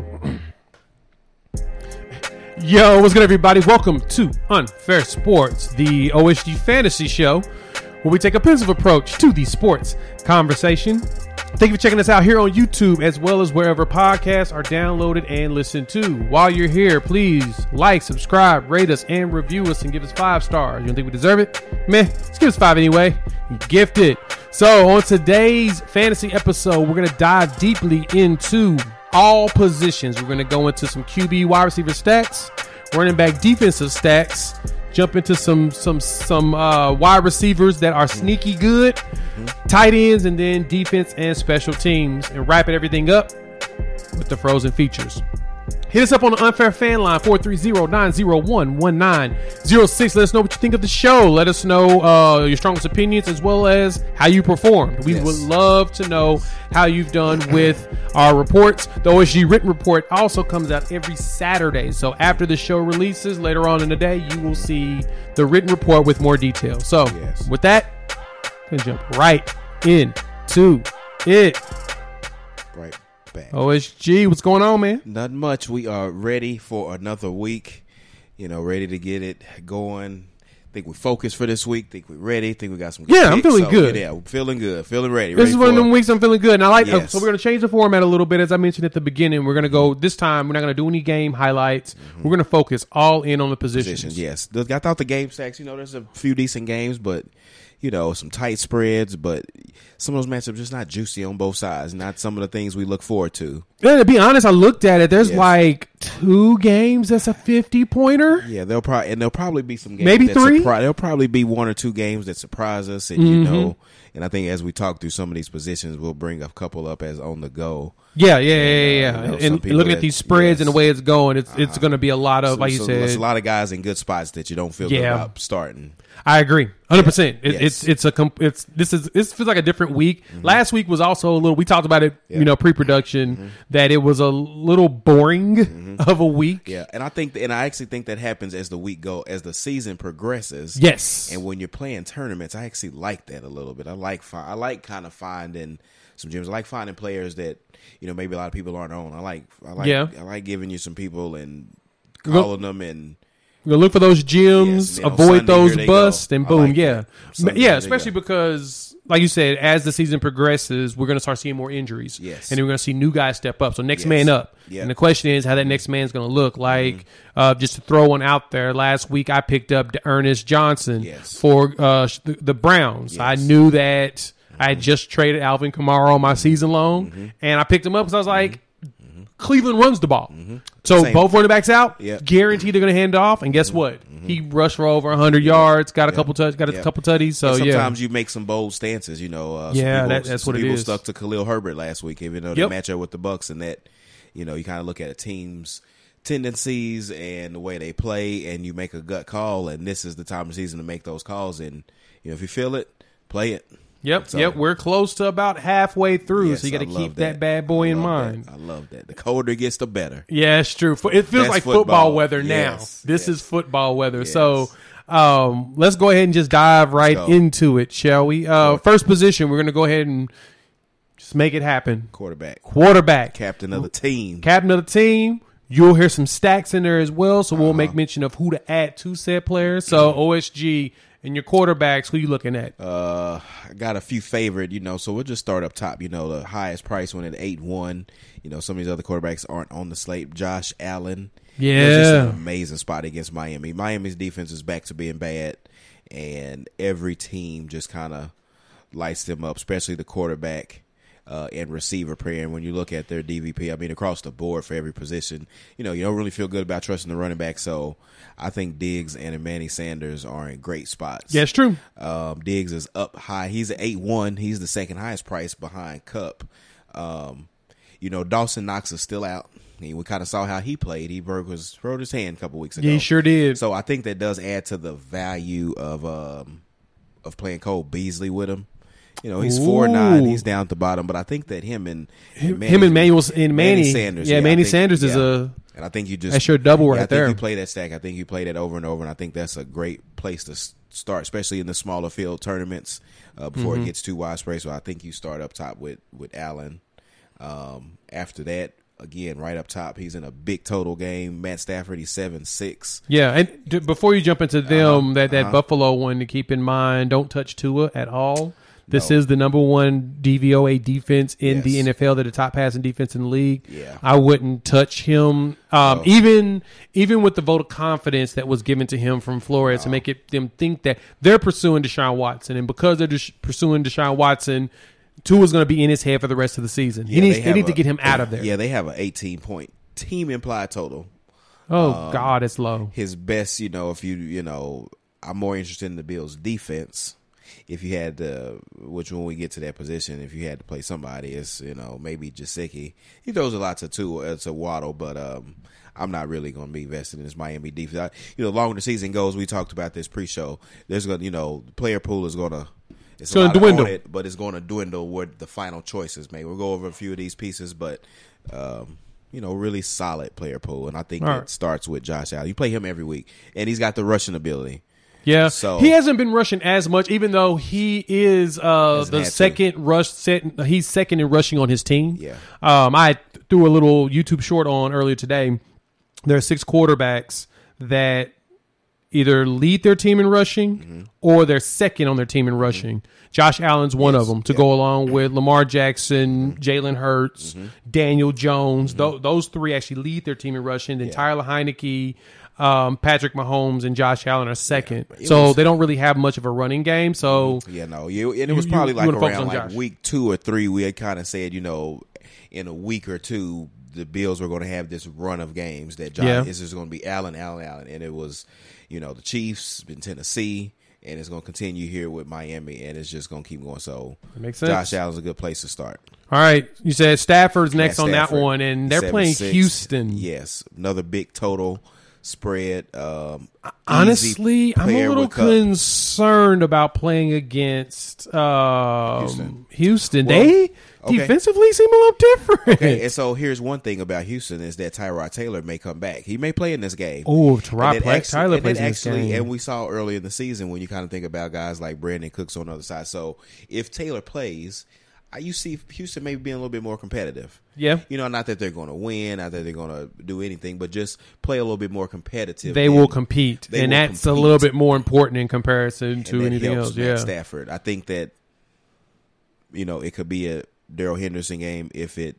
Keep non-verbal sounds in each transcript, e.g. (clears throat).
Go. (clears throat) Yo, what's good, everybody? Welcome to Unfair Sports, the OSG fantasy show, where we take a pensive approach to the sports conversation. Thank you for checking us out here on YouTube, as well as wherever podcasts are downloaded and listened to. While you're here, please like, subscribe, rate us, and review us, and give us five stars. You don't think we deserve it? Meh, let's give us five anyway. Gift it. So, on today's fantasy episode, we're going to dive deeply into all positions. We're going to go into some QB wide receiver stacks, running back defensive stacks, jump into some some some uh, wide receivers that are sneaky good, tight ends, and then defense and special teams, and wrapping everything up with the frozen features. Hit us up on the unfair fan line 430-901-1906. Let us know what you think of the show. Let us know uh, your strongest opinions as well as how you performed. We Yes. would love to know how you've done (clears throat) with our reports. The OSG written report also comes out every Saturday. So after the show releases later on in the day, you will see the written report with more details. So Yes. with that, gonna jump right into it. Right back. OSG, what's going on, man? Not much. We are ready for another week. You know, ready to get it going. Think we're focused for this week. Think we're ready. Think we got some. Good Yeah, I'm picks. feeling So, good. Yeah, we're feeling good. Feeling ready. This ready is one of for- them weeks I'm feeling good, and I like. Uh, yes. So we're gonna change the format a little bit, as I mentioned at the beginning. We're gonna go this time. We're not gonna do any game highlights. Mm-hmm. We're gonna focus all in on the positions. positions. Yes, The- I thought the game stacks. You know, there's a few decent games, but you know, some tight spreads. But some of those matchups just not juicy on both sides. Not some of the things we look forward to. Yeah, to be honest, I looked at it. There's Yes. like two games that's a 50 pointer. Yeah, they'll probably and there'll probably be some games Maybe that three? Mm-hmm. surpri- there'll probably be one or two games that surprise us, and you know, and I think as we talk through some of these positions, we'll bring a couple up as on the go. Yeah, yeah, yeah, yeah. uh, yeah. you know, and and looking that- at these spreads and the way it's going, it's it's going to be a lot of So- like you so said. there's a lot of guys in good spots that you don't feel good Yeah. about starting. I agree, hundred percent. It, Yes. It's it's a comp- it's this is this feels like a different week. Mm-hmm. Last week was also a little. We talked about it, Yeah. you know, pre-production that it was a little boring of a week. Mm-hmm. Yeah, and I think, and I actually think that happens as the week go, as the season progresses. Yes. and when you're playing tournaments, I actually like that a little bit. I like, fi- I like kind of finding some gyms. I like finding players that you know maybe a lot of people aren't on. I like, I like, Yeah. I like giving you some people and Go- calling them and We're look for those gems, Yes, and then on avoid Sunday, those busts, and boom, like yeah. Sunday, yeah. Especially because, like you said, as the season progresses, we're gonna start seeing more injuries. Yes. and we're gonna see new guys step up. So next Yes. man up. Yeah. And the question is how that next man's gonna look. Mm-hmm. Like, uh, just to throw one out there. Last week I picked up Ernest Johnson Yes. for uh, the, the Browns. I knew that I had mm-hmm. just traded Alvin Kamara on my season long, mm-hmm. and I picked him up because I was like. Cleveland runs the ball. So Same. both running backs out, Yep. guaranteed they're going to hand off. And guess what? He rushed for over 100 yards, got a couple touch, got a couple tutties. So And yeah, sometimes you make some bold stances. You know, uh, Yeah, people, that- that's what it people stuck to Khalil Herbert last week, even though Yep. they match up with the Bucks, and that you know you kind of look at a team's tendencies and the way they play, and you make a gut call. And this is the time of season to make those calls. And you know, if you feel it, play it. Yep, So- yep. We're close to about halfway through, Yes, so you got to keep that. bad boy in mind. that. I love that. The colder it gets, the better. Yeah, it's true. It feels That's like football, football. weather now. Yes, This yes. is football weather. So um, let's go ahead and just dive right into it, shall we? Uh, first position, we're going to go ahead and just make it happen. Quarterback, Quarterback, captain of the team. captain of the team. You'll hear some stacks in there as well, so Uh-huh. we'll make mention of who to add to said players. So Mm-hmm. OSG and your quarterbacks, who you looking at? Uh, I got a few favorite, you know, so we'll just start up top. You know, the highest price one at eight one. You know, some of these other quarterbacks aren't on the slate. Josh Allen, Yeah. It was just an amazing spot against Miami. Miami's defense is back to being bad, and every team just kind of lights them up, especially the quarterback. Uh, and receiver pair. And when you look at their DVP, I mean, across the board for every position, you know, you don't really feel good about trusting the running back. So I think Diggs and Emmanuel Sanders are in great spots. Yeah, it's true. Um, Diggs is up high. He's at eight one. He's the second highest price behind Kupp. Um, you know, Dawson Knox is still out. we kind of saw how he played. He broke his broke his hand a couple weeks ago. Yeah, he sure did. So I think that does add to the value of um of playing Cole Beasley with him. You know, he's four nine. He's down at the bottom, but I think that him and, him, Manny- him and Manuel and Manny, Sanders. Yeah, I Manny think- Sanders is a And I think you just That's your double yeah, right I think there. You play that stack. I think you play that over and over, and I think that's a great place to start, especially in the smaller field tournaments uh, before Mm-hmm. it gets too widespread. So I think you start up top with with Allen. Um, after that, again, right up top, he's in a big total game. Matt Stafford, he's seven six. yeah. And d- before you jump into them, that that uh-huh. Buffalo one to keep in mind: don't touch Tua at all. This No. is the number one DVOA defense in the NFL. They're the top passing defense in the league. Yeah. I wouldn't touch him. Um, No. Even even with the vote of confidence that was given to him from Flores to make it them think that they're pursuing Deshaun Watson, and because they're just pursuing Deshaun Watson, Tua is going to be in his head for the rest of the season. he Yeah, needs they they, need to get him out of there. Yeah, they have an eighteen point team implied total. Oh God, it's low. his best, you know, if you, you know, I'm more interested in the Bills' defense. If you had to, which when we get to that position, if you had to play somebody, it's you know maybe Gesicki. He throws a lot to two uh, to Waddle, but um, I'm not really going to be invested in this Miami defense. I, you know, the longer the season goes, we talked about this pre-show. There's going, to you know, the player pool is going to. It's gonna dwindle. it, but it's going to dwindle what the final choices may. We'll go over a few of these pieces, but um, you know, really solid player pool, and I think All it right. starts with Josh Allen. You play him every week, and he's got the rushing ability. Yeah, So- he hasn't been rushing as much, even though he is uh, the had to. second rush. Set, he's second in rushing on his team. Yeah. um, I threw a little YouTube short on earlier today. There are six quarterbacks that either lead their team in rushing Mm-hmm. or they're second on their team in rushing. Josh Allen's one of them to go along with Lamar Jackson, Mm-hmm. Jalen Hurts, Daniel Jones. Tho- those three actually lead their team in rushing. Then Tyler Heinicke, um, Patrick Mahomes, and Josh Allen are second. it so was- they don't really have much of a running game. So Yeah, no, you, and it was you- probably you like around like Josh. week two or three. We had kind of said, you know, in a week or two, the Bills were going to have this run of games that Josh Yeah. is just going to be Allen, Allen, Allen, and it was, you know, the Chiefs in Tennessee. And it's going to continue here with Miami, and it's just going to keep going. So, That makes sense. Josh Allen's a good place to start. all right, you said Stafford's next Matt on that one, and they're playing 7-6. Houston. Yes, another big total spread. Um, Honestly, I'm a little concerned about playing against um, Houston. Houston. Well, they okay. defensively seem a little different. Okay, and so here's one thing about Houston is that Tyrod Taylor may come back. He may play in this game. Oh, Tyrod And then play- actually- Tyler plays actually, game. and we saw early in the season when you kind of think about guys like Brandin Cooks on the other side. So if Taylor plays, you see Houston maybe being a little bit more competitive. Yeah. you know, not that they're going to win, not that they're going to do anything, but just play a little bit more competitive. They will compete, they and will that's a little bit more important in comparison and to anything else. Matt Yeah, Stafford. I think that you know it could be a Darrell Henderson game if it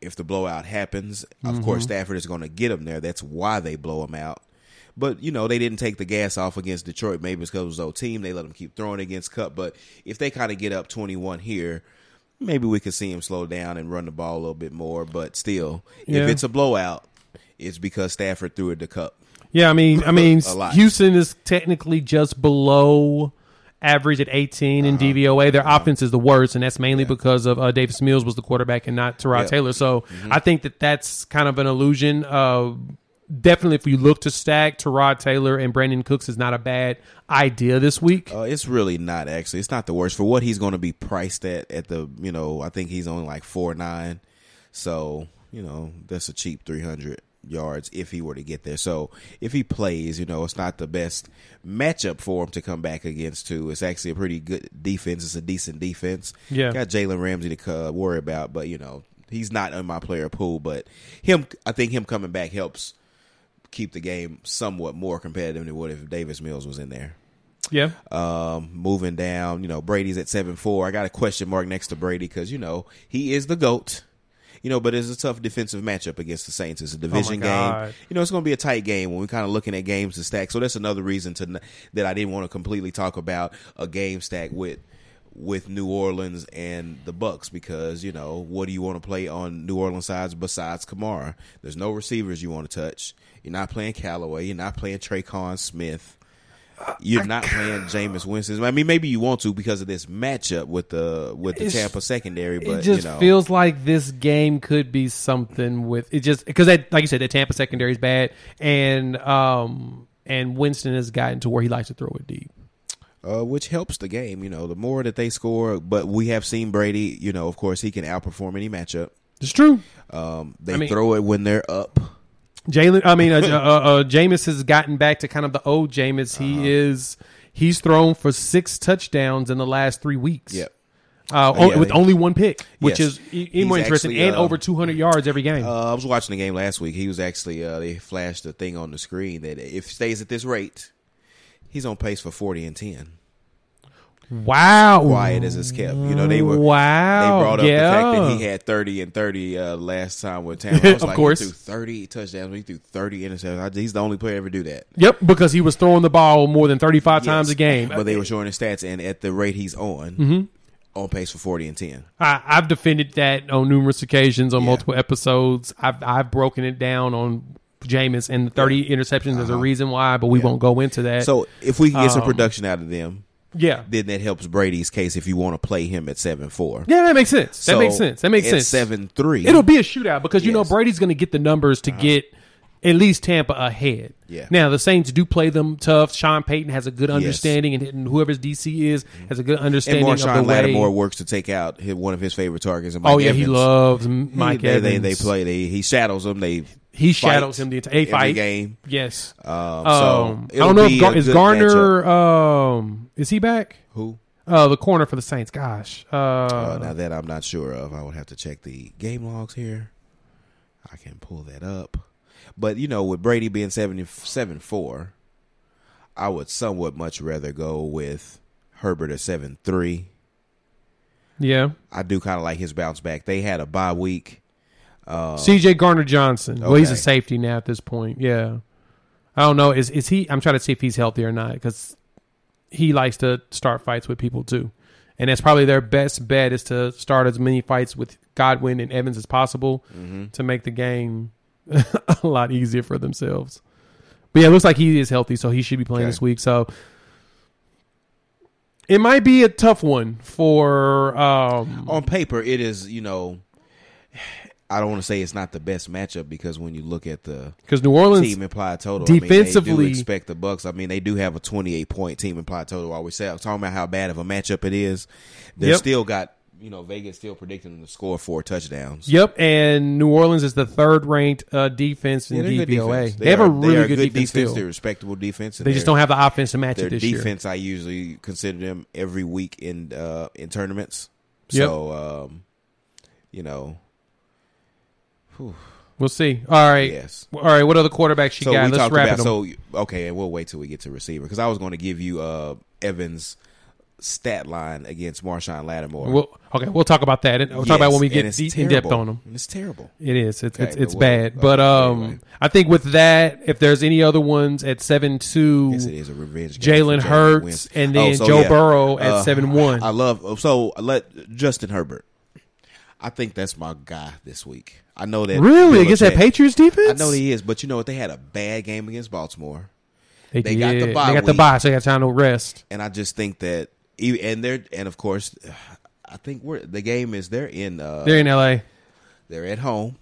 if the blowout happens. Of Mm-hmm. course, Stafford is going to get him there. That's why they blow him out. But you know they didn't take the gas off against Detroit. Maybe it's because it was their team. They let them keep throwing against Kupp. But if they kind of get up twenty one here, maybe we could see him slow down and run the ball a little bit more. But still, Yeah. if it's a blowout, it's because Stafford threw it to Kupp. yeah. I mean, I mean, Houston is technically just below average at 18 Uh-huh. in DVOA. Their offense is the worst, and that's mainly because of uh, Davis Mills was the quarterback and not Yeah. Mm-hmm. Taylor. So I think that that's kind of an illusion. Uh, definitely, if you look to stack, Tyrod Taylor and Brandin Cooks is not a bad idea this week. Uh, it's really not actually. It's not the worst for what he's going to be priced at. At the you know, I think he's only like four nine, so you know that's a cheap three hundred yards if he were to get there. So if he plays, you know, it's not the best matchup for him to come back against. Too, it's actually a pretty good defense. It's a decent defense. Yeah. got Jalen Ramsey to uh, worry about, but you know he's not in my player pool. But him, I think him coming back helps keep the game somewhat more competitive than what if Davis Mills was in there. Yeah. Um, moving down, you know, Brady's at seven four. I got a question mark next to Brady because you know he is the goat. You know, but it's a tough defensive matchup against the Saints. It's a division game. You know, it's going to be a tight game when we're kind of looking at games to stack. So that's another reason to that I didn't want to completely talk about a game stack with with New Orleans and the Bucks because you know what do you want to play on New Orleans sides besides Kamara? There's no receivers you want to touch. You're not playing Callaway. You're not playing Tre'Quan Smith. You're not playing Jameis Winston. I mean, maybe you want to because of this matchup with the with the It's- Tampa secondary, but it just you know, feels like this game could be something with it just because like you said the Tampa secondary is bad and um and Winston has gotten to where he likes to throw it deep. Uh, which helps the game. You know, the more that they score, but we have seen Brady. You know, of course, he can outperform any matchup. It's true. Um, they I mean- throw it when they're up. Jalen, I mean, uh, (laughs) uh, uh, Jameis has gotten back to kind of the old Jameis. He Uh-huh. is he's thrown for six touchdowns in the last three weeks. Yep. Uh, yeah, with they- only one pick, which Yes. is even more interesting, actually, and uh, over 200 yards every game. Uh, I was watching the game last week. He was actually uh, they flashed a thing on the screen that if stays at this rate, he's on pace for forty and ten. wow, Quiet as it's kept. You know they were. Wow, They brought up yeah. the fact that he had thirty and thirty uh, last time with Tampa. (laughs) Of like, course. he threw thirty touchdowns. He threw thirty interceptions. He's the only player to ever do that. Yep, because he was throwing the ball more than 35 times a game. But they were showing his stats, and at the rate he's on, Mm-hmm. on pace for forty and ten. I, I've defended that on numerous occasions on Yeah. multiple episodes. I've I've broken it down on Jameis and the 30 interceptions. There's a reason why, but we won't go into that. Uh-huh. So if we can get some Um, production out of them, yeah, then that helps Brady's case. If you want to play him at seven four, yeah, that makes sense. That makes sense. That makes at sense. Seven three. It'll be a shootout because you know Yes. Uh-huh. Brady's going to get the numbers to get at least Tampa ahead. Yeah. Now the Saints do play them tough. Sean Payton has a good understanding, and, and whoever's DC is has a good and understanding of Marshon the way. Lattimore works to take out his, one of his favorite targets. Mike oh yeah, he Evans. loves He- Mike they, Evans. They, they play. They, he shadows them. They He shadows him the entire every fight game. Yes. Um, Um, so I don't know if Gar- is Gardner. Um, is he back? Who? Uh, the corner for the Saints. Gosh. Uh, Uh, now that I'm not sure of, I would have to check the game logs here. I can pull that up. But you know, with Brady being 77 4, I would somewhat much rather go with Herbert at 7 3. yeah. I do kind of like his bounce back. They had a bye week. C.J. Gardner-Johnson. Well, he's a safety now at this point. Yeah. I don't know. Is is he? I'm trying to see if he's healthy or not because he likes to start fights with people too, and that's probably their best bet is to start as many fights with Godwin and Evans as possible to make the game (laughs) a lot easier for themselves. But yeah, it looks like he is healthy, so he should be playing Okay. this week. So it might be a tough one for um, On paper, it is, you know, I don't want to say it's not the best matchup because when you look at the because New Orleans team implied total. I mean, defensively- they do expect the Bucks. I mean, they do have a 28 point team implied total. I always say talking about how bad of a matchup it is. They Yep. still got you know Vegas still predicting them to score four touchdowns. Yep, and New Orleans is the third ranked uh, defense in Yeah, DVOA. defense. They, have a are- really are good, defense. still. They're respectable defense. They just don't have the offense to match it this year. defense. I usually consider them every week in uh, in tournaments. Yep. So um, you know, We'll see. All right. yes. All right. What other quarterbacks you So got? Let's wrap about it. so okay, and we'll wait till we get to receiver because I was going to give you uh, Evans' stat line against Marshon Lattimore. We'll, okay, we'll talk about that. We'll talk about when we get deep, in depth on them. It's terrible. It is. It's it's, Okay, it's well, bad. But uh, um, anyway. I think with that, if there's any other ones at seven two, Yes, it is a revenge. Jalen Hurts, and then Oh, so Joe yeah. Burrow at Uh, seven one. I love so let Justin Herbert. I think that's my guy this week. I know that Really against that Patriots defense? I know he is, but you know what? They had a bad game against Baltimore, they, they got the bye They got the week. bye, so they got time to rest. and I just think that and they're and of course, I think we're the game is they're in uh, They're in L.A. they're at home,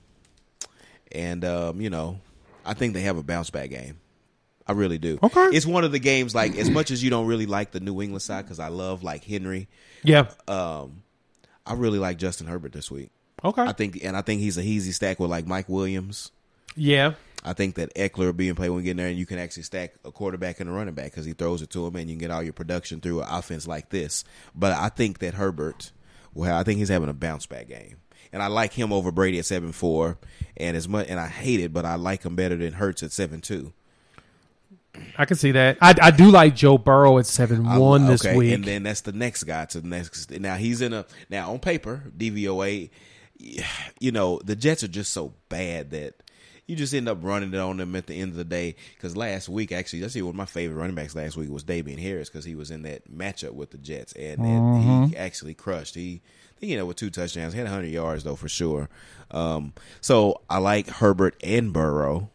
and um, you know, I think they have a bounce back game. I really do. Okay. it's one of the games like as much as you don't really like the New England side because I love like Henry. Yeah. Um, I really like Justin Herbert this week. Okay. I think, and I think he's a easy stack with like Mike Williams. yeah. I think that Ekeler being played when we get in there, and you can actually stack a quarterback and a running back because he throws it to him, and you can get all your production through an offense like this. But I think that Herbert, well, I think he's having a bounce back game, and I like him over Brady at seven four, and as much, and I hate it, but I like him better than Hurts at seven two. I can see that. I, I do like Joe Burrow at seven one this week. and then that's the next guy to the next. Now he's in a now on paper DVOA. (sighs) You know the Jets are just so bad that you just end up running it on them at the end of the day. Because last week, actually, that's one of my favorite running backs last week was Damien Harris because he was in that matchup with the Jets and, and he actually crushed. He, you know, with two touchdowns, he had 100 yards though for sure. Um, so I like Herbert and Burrow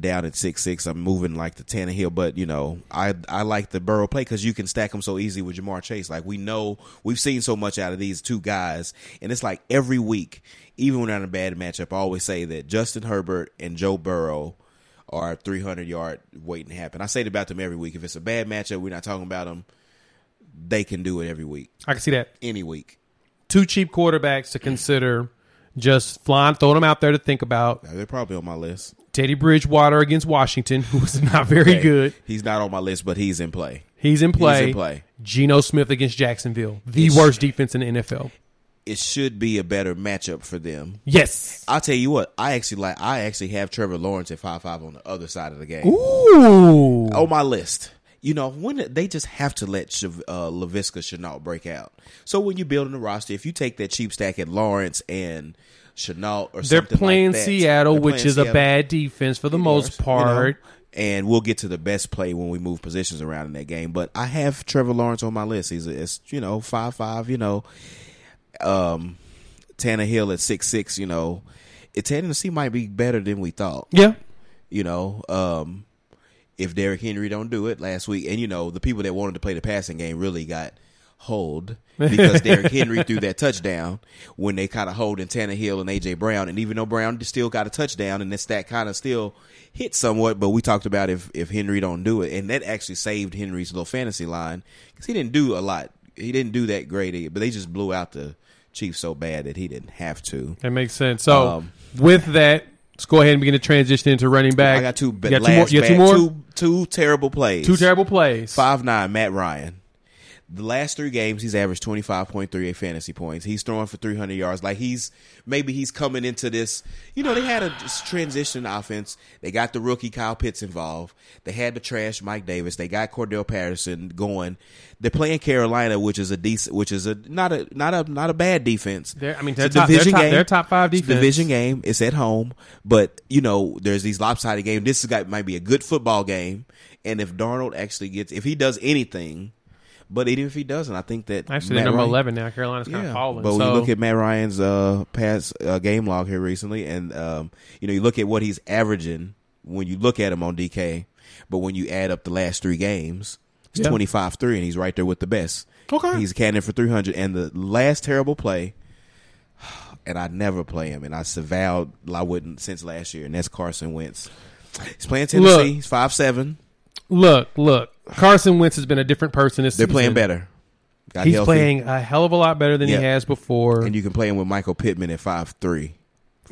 down at six six. I'm moving like the Tannehill, but you know, I I like the Burrow play because you can stack them so easy with Ja'Marr Chase. Like we know we've seen so much out of these two guys, and it's like every week, even when they're in a bad matchup, I always say that Justin Herbert and Joe Burrow are 300 yard waiting to happen. I say it about them every week. If it's a bad matchup, we're not talking about them. They can do it every week, I can see that. any week. Two cheap quarterbacks to consider. Just flying, throwing them out there to think about. They're probably on my list. Teddy Bridgewater against Washington, who was not very Okay. good. He's not on my list, but he's in play. He's in play. He's in play. Geno Smith against Jacksonville, the It's- worst defense in the NFL. It should be a better matchup for them. Yes. I'll tell you what. I actually like. I actually have Trevor Lawrence at five five on the other side of the game Ooh. on my list. You know, when they just have to let uh, Laviska Shenault break out. So when you're building a roster, if you take that cheap stack at Lawrence and Shenault or They're something playing like that, Seattle, they're which playing is a bad defense for the most you know, part. and we'll get to the best play when we move positions around in that game. But I have Trevor Lawrence on my list. He's a, it's, you know five five. You know, um, Tannehill at six six. You know, it Tennessee might be better than we thought. Yeah. You know, um, if Derrick Henry don't do it last week, and you know the people that wanted to play the passing game really got hold (laughs) because Derrick Henry threw that touchdown when they kind of hold in Tannehill and AJ Brown, and even though Brown still got a touchdown, and this stat kind of still hit somewhat, but we talked about if if Henry don't do it, and that actually saved Henry's little fantasy line because he didn't do a lot. He didn't do that great, but they just blew out the Chiefs so bad that he didn't have to. That makes sense. So Um, with that, let's go ahead and begin to transition into running back. I got two, You got two more. last You got two more. two, two terrible plays. Two terrible plays. Five nine, Matt Ryan. The last three games, he's averaged twenty five point three eight fantasy points. He's throwing for three hundred yards. Like he's maybe he's coming into this. You know, they had a transition offense. They got the rookie Kyle Pitts involved. They had the trash Mike Davis. They got Cordarrelle Patterson going. They're playing Carolina, which is a decent, which is a not a not a not a bad defense. They're- I mean, they're top- they're division top- game. they're top five defense. division game. It's at home, but you know, there's these lopsided games. This got might be a good football game, and if Darnold actually gets, if he does anything, but even if he doesn't, I think that Actually, Matt they're number Ryan- eleven now. Carolina's kind of falling. but when you look at Matt Ryan's uh, past uh, game log here recently, and um, you know, you look at what he's averaging when you look at him on DK, but when you add up the last three games, it's Yeah. twenty five three, and he's right there with the best. Okay. he's a candidate for three hundred, and the last terrible play. And I never play him, and I vowed I wouldn't since last year, and that's Carson Wentz. He's playing Tennessee. Look. he's five seven. look, look, Carson Wentz has been a different person this They're season. playing better. Got He's healthy. playing a hell of a lot better than Yeah. he has before. and you can play him with Michael Pittman at five three.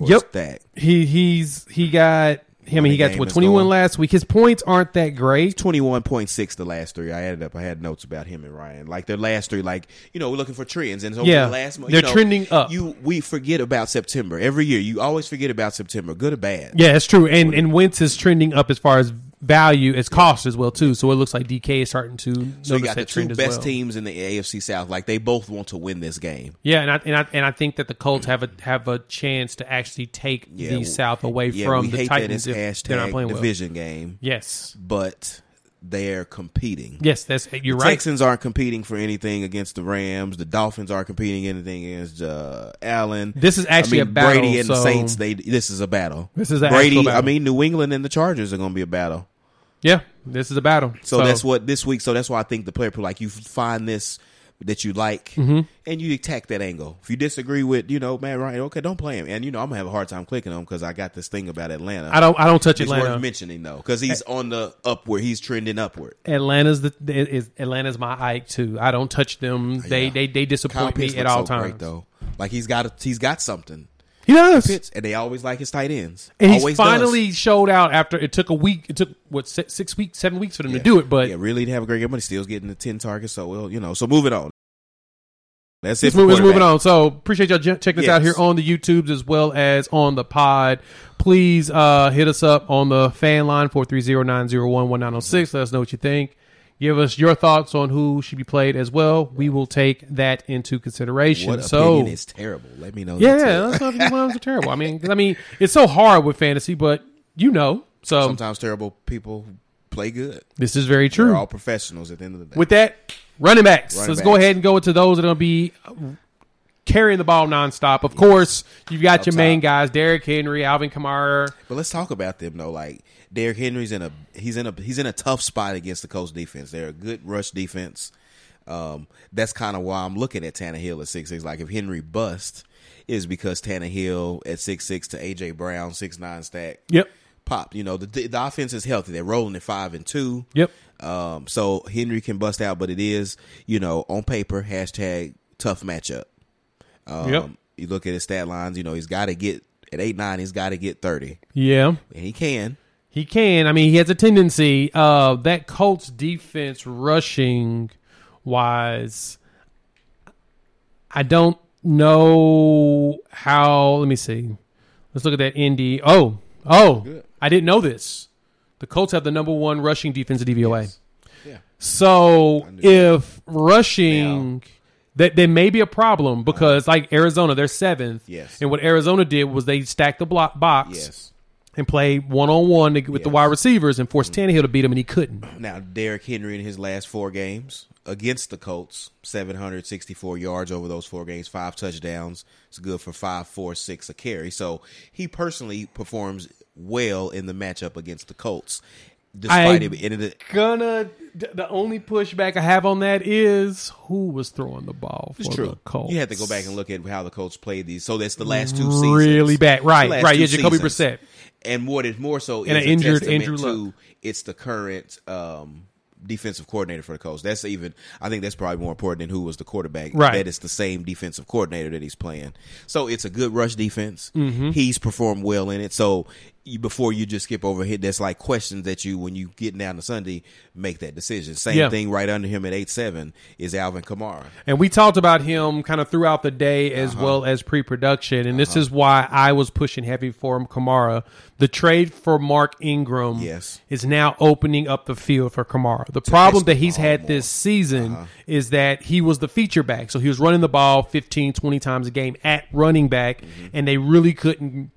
Yep. that he he's he got. I mean, he got game what is twenty one going. last week. His points aren't that great. Twenty one point six the last three. I added up. I had notes about him and Ryan. Like their last three, like you know, we're looking for trends. And so Yeah. the last month, They're you know, trending up. You we forget about September every year. You always forget about September, good or bad. Yeah, it's true. And and Wentz is trending up as far as value as cost as well too. So it looks like DK is starting to So you got the two best well. teams in the AFC South. Like they both want to win this game. Yeah, and I, and I and I think that the Colts have a have a chance to actually take Yeah, the South away Yeah, from the Titans that if it's they're not playing well. division game, Yes, but they're competing. yes, that's you're the right. Texans aren't competing for anything against the Rams. The Dolphins aren't competing anything against uh, Allen. This is actually I mean, a battle, Brady and the Saints. They this is a battle. This is Brady. battle. I mean, New England and the Chargers are going to be a battle. Yeah, this is a battle. So, that's what this week. So that's why I think the player pool, like you find this that you like, Mm-hmm. and you attack that angle. If you disagree with, you know, Matt Ryan, okay, don't play him. And you know, I'm gonna have a hard time clicking on him because I got this thing about Atlanta. I don't I don't touch It's Atlanta. worth mentioning though, because he's on the upward. He's trending upward. Atlanta's the is Atlanta's my Ike too. I don't touch them. They Yeah. they they disappoint me at all so times. great though. Like he's got a, he's got something. He does. And they always like his tight ends. And he finally does. showed out after it took a week. It took what six, six weeks, seven weeks for them to do it. But yeah, really to have a great game, but he's still getting the ten targets. So well, you know. So moving on. That's it. let's for move, moving on. So appreciate y'all ch- checking us out here on the YouTubes as well as on the pod. Please uh, hit us up on the fan line 430-901-1906. Let us know what you think. Give us your thoughts on who should be played as well. We will take that into consideration. What so, opinion is terrible? Let me know. yeah, yeah, that's not ones are (laughs) terrible. I mean, I mean, it's so hard with fantasy, but you know, so Sometimes terrible people play good. this is very true. all professionals at the end of the day. With that, running backs. Running Let's go ahead and go into those that are going to be uh, carrying the ball nonstop. Of course, you've got Up your main guys: Derrick Henry, Alvin Kamara. But let's talk about them though. Like Derrick Henry's in a he's in a he's in a tough spot against the Colts defense. They're a good rush defense. Um, that's kind of why I'm looking at Tannehill at six six. Like if Henry bust, is because Tannehill at six six to AJ Brown six nine stack. Yep, Pop. You know the the offense is healthy. They're rolling at five and two. yep. Um, so Henry can bust out, but it is you know on paper hashtag tough matchup. Um, Yep. You look at his stat lines. You know he's got to get at eight nine. He's got to get thirty, Yeah, and he can. He can. I mean, he has a tendency. Uh, that Colts defense rushing wise, I don't know how. Let me see. Let's look at that Indy. Oh, oh, Good. I didn't know this. The Colts have the number one rushing defense at DVOA. Yeah. So if rushing, that there may be a problem because like Arizona, they're seventh. Yes. And what Arizona did was they stacked the block box Yes. And play one on one with the Yes. Mm-hmm. wide receivers and forced Tannehill to beat him, and he couldn't. Now Derrick Henry in his last four games against the Colts, seven hundred sixty four yards over those four games, five touchdowns. It's good for five, four, six a carry. So he personally performs well in the matchup against the Colts, despite I- it. And it Gonna the only pushback I have on that is who was throwing the ball for It's the true. Colts. You have to go back and look at how the Colts played these. So that's the last two seasons. Really bad. Right, right. Yeah, Jacoby seasons. Brissett. And what is more so And is an injured Andrew to it's the current um, defensive coordinator for the Colts. That's even I think that's probably more important than who was the quarterback. Right. That it's the same defensive coordinator that he's playing. So it's a good rush defense. Mm-hmm. He's performed well in it. So you, before you just skip over here, there's like questions that you when you get down to Sunday make that decision. Same Yeah. thing right under him at eight seven is Alvin Kamara. And we talked about him kind of throughout the day as Uh-huh. well as pre-production, and this is why I was pushing heavy for him Kamara. The trade for Mark Ingram Yes. is now opening up the field for Kamara. The problem that he's had more. this season Uh-huh. is that he was the feature back, so he was running the ball 15, 20 times a game at running back, Mm-hmm. and they really couldn't.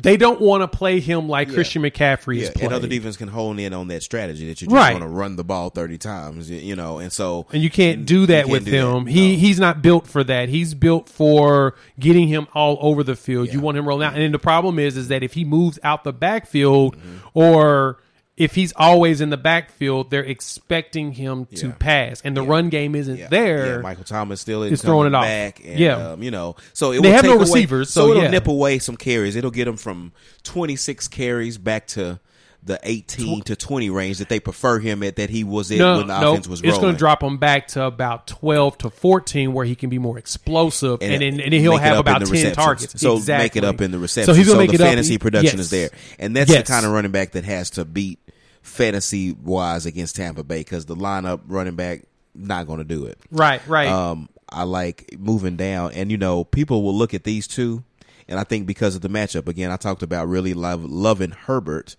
They don't want to play him like Yeah. Christian McCaffrey is Yeah, playing. and other defense can hone in on that strategy that you just Right. want to run the ball thirty times, you know, and so And you can't do that can't with do that. him. He No. he's not built for that. He's built for getting him all over the field. You want him rolling out. And the problem is is that if he moves out the backfield Mm-hmm. or if he's always in the backfield, they're expecting him to Yeah. pass, and the Yeah. run game isn't yeah, there. yeah, Michael Thomas still is throwing it off. and, Yeah. um, you know, so it They will have take no away- receivers, so, so it'll nip away some carries. It'll get him from twenty six carries back to the eighteen to twenty range that they prefer him at that he was in no, when the no, offense was rolling. it's going to drop him back to about twelve to fourteen, where he can be more explosive, and, And and, and he'll have about the ten receptions. targets. So exactly. make it up in the reception. So he's going to make the it up. fantasy production yes. is there, and that's Yes. the kind of running back that has to beat fantasy wise against Tampa Bay because the lineup running back not going to do it. Right, right. Um, I like moving down, and you know, people will look at these two, and I think because of the matchup, again, I talked about really love, loving Herbert.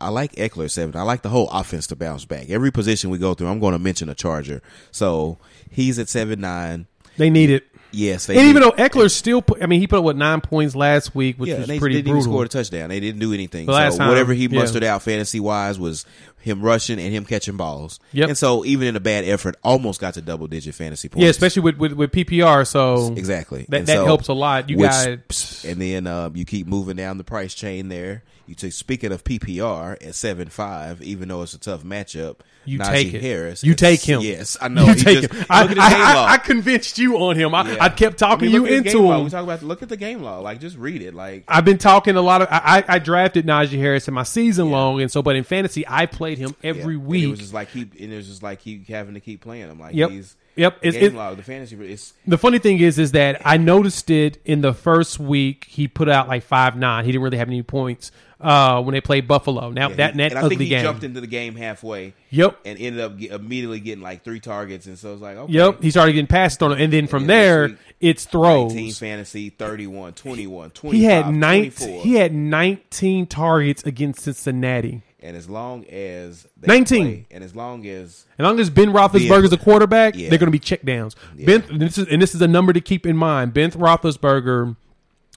I like Ekeler seven. I like the whole offense to bounce back. Every position we go through, I'm going to mention a Charger. So he's at seven nine. they need it. Yes, they And need- even though Ekeler still, put, I mean, he put up what nine points last week, which yeah, was they pretty didn't even brutal. score a touchdown. They didn't do anything. The last so time, whatever he yeah. mustered out fantasy wise was him rushing and him catching balls. Yep. And so even in a bad effort, almost got to double digit fantasy points. yeah, especially with, with, with PPR. So Exactly. that, that so- helps a lot. You which- guys, and then uh, you keep moving down the price chain there. You take speaking of PPR at seven five, even though it's a tough matchup. you Najee take it. Harris. You take him. Yes, I know. You He take just- him. I, look at his game I- I- I convinced you on him. I, Yeah. Kept talking mean, you into him. We talk about look at the game law. Like just read it. Like I've been talking a lot of. I, drafted Najee Harris in my season long, and so but in fantasy, I played him every yeah. And it week. was just like keep. And it was just like he having to keep playing him. Like Yep. he's Yep. the It's- game it- log. The fantasy. It's The funny thing is, is that I noticed it in the first week. He put out like five nine. He didn't really have any points uh, when they played Buffalo. Now yeah, that he- that and I ugly think he game. jumped into the game halfway. Yep. And ended up get, immediately getting like three targets, and so it's like okay. Yep. He started getting passed on, and then from then there, week, it's throws. 19 fantasy, 31, 21, 25, He had 24. nineteen. He had nineteen targets against Cincinnati. And as long as 19. play, and as long as As long as Ben Roethlisberger's a quarterback, Yeah. they're going to be check downs. Ben, and this is and this is a number to keep in mind. Ben Roethlisberger,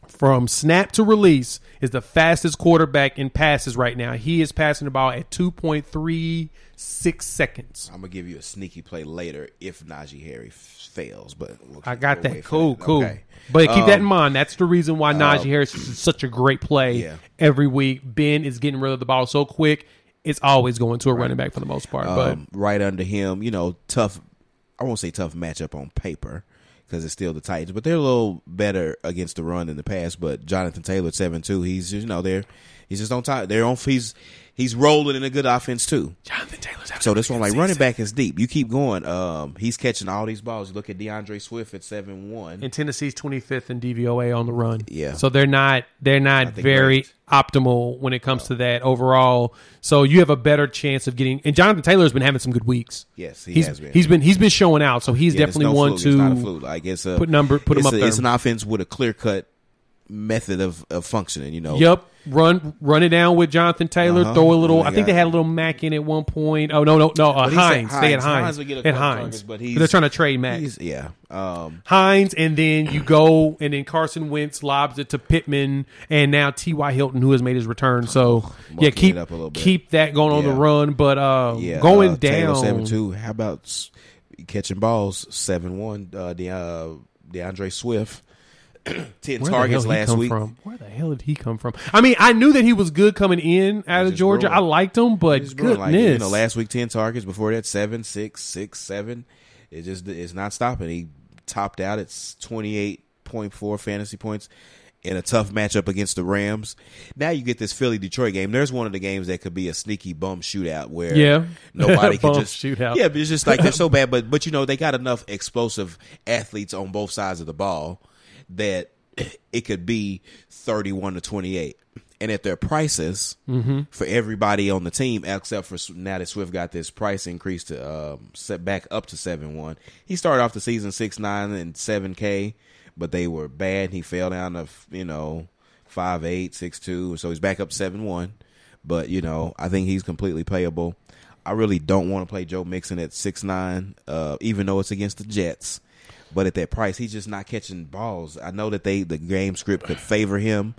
from snap to release, is the fastest quarterback in passes right now. He is passing the ball at two point three six seconds. I'm gonna give you a sneaky play later if Najee Harry f- fails, but we'll I got that. Cool, that. cool. Okay. But keep that in Um, mind. That's the reason why Najee Harris is such a great play Yeah. every week. Ben is getting rid of the ball so quick. It's always going to a running back for the most part. but um, right under him, you know, tough. I won't say tough matchup on paper because it's still the Titans, but they're a little better against the run in the past. But Jonathan Taylor, seven two, he's you know they're he's just on top. They're on. He's he's rolling in a good offense too. Jonathan Taylor's having So this one, like good running back is deep. You keep going. Um, he's catching all these balls. You look at D'Andre Swift at seven one. and Tennessee's 25th in DVOA on the run. Yeah. So they're not they're not very optimal when it comes to that overall. So you have a better chance of getting and Jonathan Taylor's been having some good weeks. Yes, he he's has been. he's been he's been showing out. So he's Yeah, definitely no one fluke. It's not a to fluke. Like it's a put number- put him up a- there. It's an offense with a clear cut method of, of functioning. You know. Yep. Run run it down with Jonathan Taylor. Uh-huh. Throw a little. They I think they had a little Mack in at one point. Oh no no no. Uh, said Hines. They had Hines. Hines. Hines would get a At couple Hines. targets, but he's- they're trying to trade Mack. He's, yeah. Um, Hines, and then you go, and then Carson Wentz lobs it to Pittman, and now T.Y. Hilton, who has made his return. So (sighs) yeah, keep up a little bit. keep that going on Yeah. the run. But uh, yeah. going uh, down, seven two. How about catching balls seven one? Uh, De, uh, D'Andre Swift. (clears throat) Ten where targets last week. from? Where the hell did he come from? I mean, I knew that he was good coming in out of Georgia. growing. I liked him, but growing, goodness, like, you know, last week ten targets. Before that, seven, six, six, seven. It just it's not stopping. He topped out at twenty eight point four fantasy points in a tough matchup against the Rams. Now you get this Philly Detroit game. There's one of the games that could be a sneaky bum shootout where Yeah. (laughs) nobody can just shoot out. Yeah, but it's just like they're so bad. But but you know they got enough explosive athletes on both sides of the ball that (clears throat) it could be thirty one to twenty eight. And at their prices Mm-hmm. for everybody on the team, except for now that Swift got this price increase to um, set back up to seven one. He started off the season six nine and seven k, but they were bad. He fell down to you know five eight six two, so he's back up seven one. But you know, I think he's completely playable. I really don't want to play Joe Mixon at six nine, uh, even though it's against the Jets. But at that price, he's just not catching balls. I know that they the game script could favor him,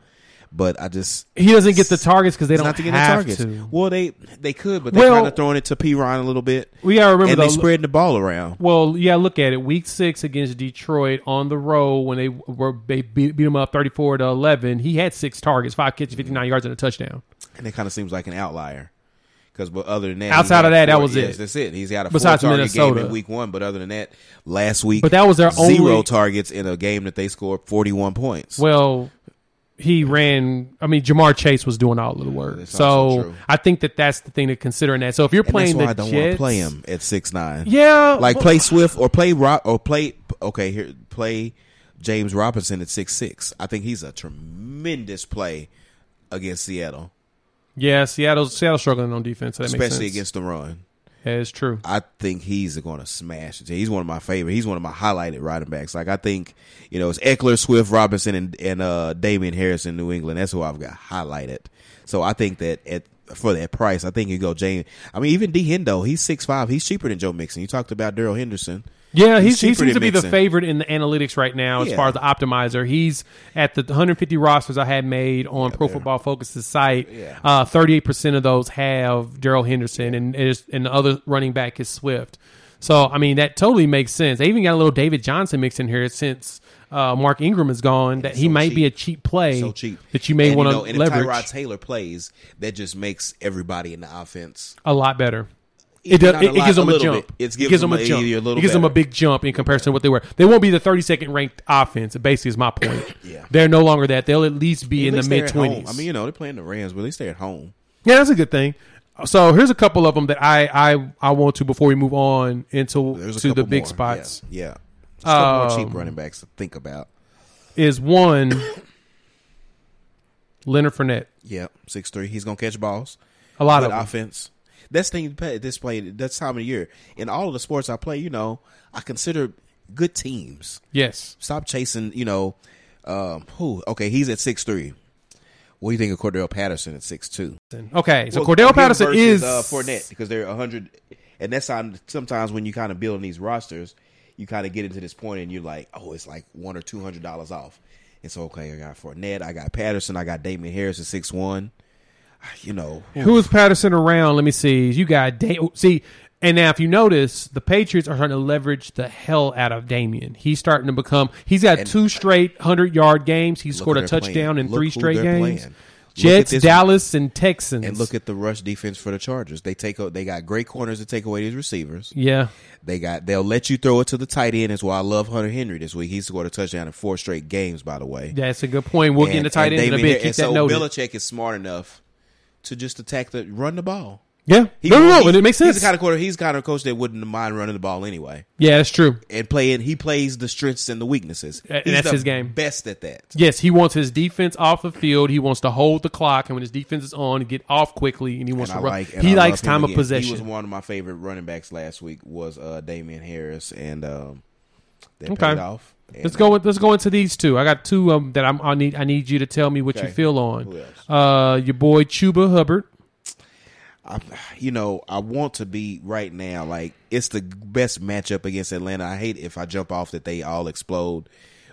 but I just he doesn't get the targets because they don't not to get the have targets. to. Well, they they could, but they're Well- kind of throwing it to P. Ryan a little bit. We gotta remember and they though. spreading the ball around. Well, yeah, look at it. Week six against Detroit on the road when they were they beat, beat them up thirty four to eleven. He had six targets, five catches, fifty nine yards, and a touchdown. And it kind of seems like an outlier. Because, but other than that, Outside of that, that was yes, it. That's it. He's got a Besides four target game in week one, but other than that, last week, But that was their zero only- targets in a game that they scored forty one points. Well, he ran. I mean, Ja'Marr Chase was doing all of the work. Also So. I think that that's the thing to consider in that. So if you're and playing that's why the I don't want Jets, to play him at six nine. Yeah, like well- play Swift or play Rock or play okay here play James Robinson at six six. I think he's a tremendous play against Seattle, Yeah, Seattle's Seattle struggling on defense. So that makes especially against the run. Yeah, it's true. I think he's going to smash it. He's one of my favorite. He's one of my highlighted running backs. Like I think, you know, it's Ekeler, Swift, Robinson, and and uh, Damien Harris in New England. That's who I've got highlighted. So I think that at for that price, I think you go James. I mean, even D Hendo, he's six five. He's cheaper than Joe Mixon. You talked about Darrell Henderson. Yeah, he's, he seems to be the favorite in the analytics right now as Yeah. far as the optimizer. He's at the 150 rosters I had made on Pro Football Focus's site. Uh, 38% of those have Darrell Henderson, and is, and the other running back is Swift. So, I mean, that totally makes sense. They even got a little David Johnson mixed in here since uh, Mark Ingram is gone, that he so might be a cheap. cheap play so cheap that you may And, want know, to and leverage If Tyrod Taylor plays, that just makes everybody in the offense. a lot better. It, does, it, it lot, gives them a, little jump. bit. It It gives gives them them a a- jump. a little It gives them a big jump in comparison to what they were. They won't be the 32nd ranked offense. Basically, is my point. (clears throat) Yeah. they're no longer that. They'll at least be At in the least they're mid at home. twenties. I mean, you know, they're playing the Rams, but at least they're at home. yeah, that's a good thing. So here's a couple of them that I I, I want to before we move on into to the big more. spots. Yeah, yeah. A couple more cheap Um, running backs to think about. Is one Leonard Fournette. Yeah, six three. He's gonna catch balls. A lot Good of them. offense. That's thing. play- This play. That's time of the year. In all of the sports I play, you know, I consider good teams. Yes. Stop chasing. You know, um, who? Okay, he's at six three. What do you think of Cordarrelle Patterson at six two? Okay, so Cordarrelle Patterson is uh, Fournette because they're hundred, and that's on sometimes when you kind of build these rosters, you kind of get into this point and you're like, oh, it's like one or two hundred dollars off. It's okay. I got Fournette, I got Patterson, I got Damien Harris at six one. You know, Who is Patterson around? Let me see. You got da- oh, see, and now if you notice, the Patriots are starting to leverage the hell out of Damien. He's starting to become. He's got And- two straight hundred yard games. Look scored a touchdown playing. in Look three straight games. playing. Jets, Dallas, and Texans. and look at the rush defense for the Chargers. They take they got great corners to take away these receivers. yeah, They got they'll let you throw it to the tight end. That's why I love Hunter Henry this week. He scored a touchdown in four straight games. By the way, that's a good point. We'll get into tight end in a bit. Keep and that so noted. Belichick is smart enough to just attack the run the ball. yeah, He, no, no, no, he's- and it makes sense. He's the kind of quarter. He's the kind of a coach that wouldn't mind running the ball anyway, yeah, that's true. and playing. He plays the strengths and the weaknesses. And He's that's his game. Best at that. Yes, he wants his defense off the field. He wants to hold the clock, and when his defense is on, get off quickly, and he wants And to run. like. he I likes time of possession. He was one of my favorite running backs last week. Was uh, Damien Harris, and um, that Okay. paid off. And, Let's go. With, let's go into these two. I got two um, that I'm, I need. I need you to tell me what you feel on. Uh, your boy Chuba Hubbard. I, you know, I want to be right now. Like it's the best matchup against Atlanta. I hate if I jump off that they all explode,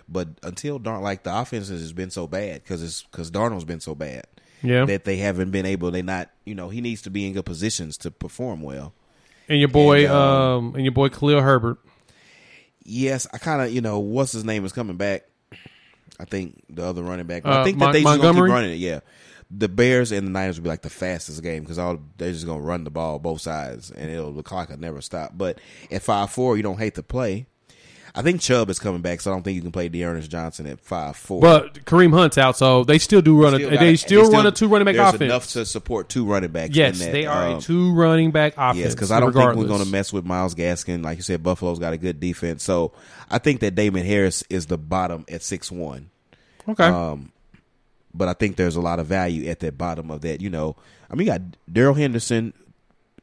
but until Darn, like the offense has been so bad because it's because Darnold's been so bad Yeah, that they haven't been able. They not, you know, he needs to be in good positions to perform well. and your boy and, um, um, and your boy Khalil Herbert. Yes, I kind of, you know, what's his name is coming back. I think the other running back. Uh, I think Mon- that they just gonna keep running it. Yeah, the Bears and the Niners will be like the fastest game because all they're just gonna run the ball both sides and it'll the clock will never stop. But at five four, you don't hate to play. I think Chubb is coming back, so I don't think you can play D'Ernest Johnson at five four. But Kareem Hunt's out, so they still do run. a, they still run a two running back there's offense. Enough to support two running backs. yes, in that, they are um, a two running back offense. Yes, because I don't think we're going to mess with Myles Gaskin. Like you said, Buffalo's got a good defense, so I think that Damien Harris is the bottom at six one. Okay, Um, but I think there's a lot of value at that bottom of that. You know, I mean, you got Darrell Henderson.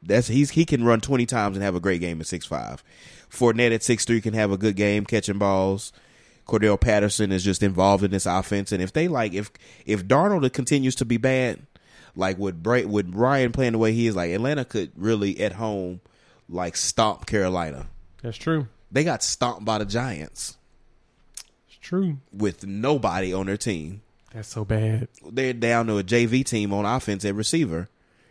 That's he's he can run twenty times and have a great game at six five. Fournette at six three can have a good game catching balls. Cordarrelle Patterson is just involved in this offense, and if they like, if if Darnold continues to be bad, like with Bray, with Ryan playing the way he is, like Atlanta could really at home like stomp Carolina. that's true. They got stomped by the Giants It's true. with nobody on their team. That's so bad. they're down to a JV team on offense at receiver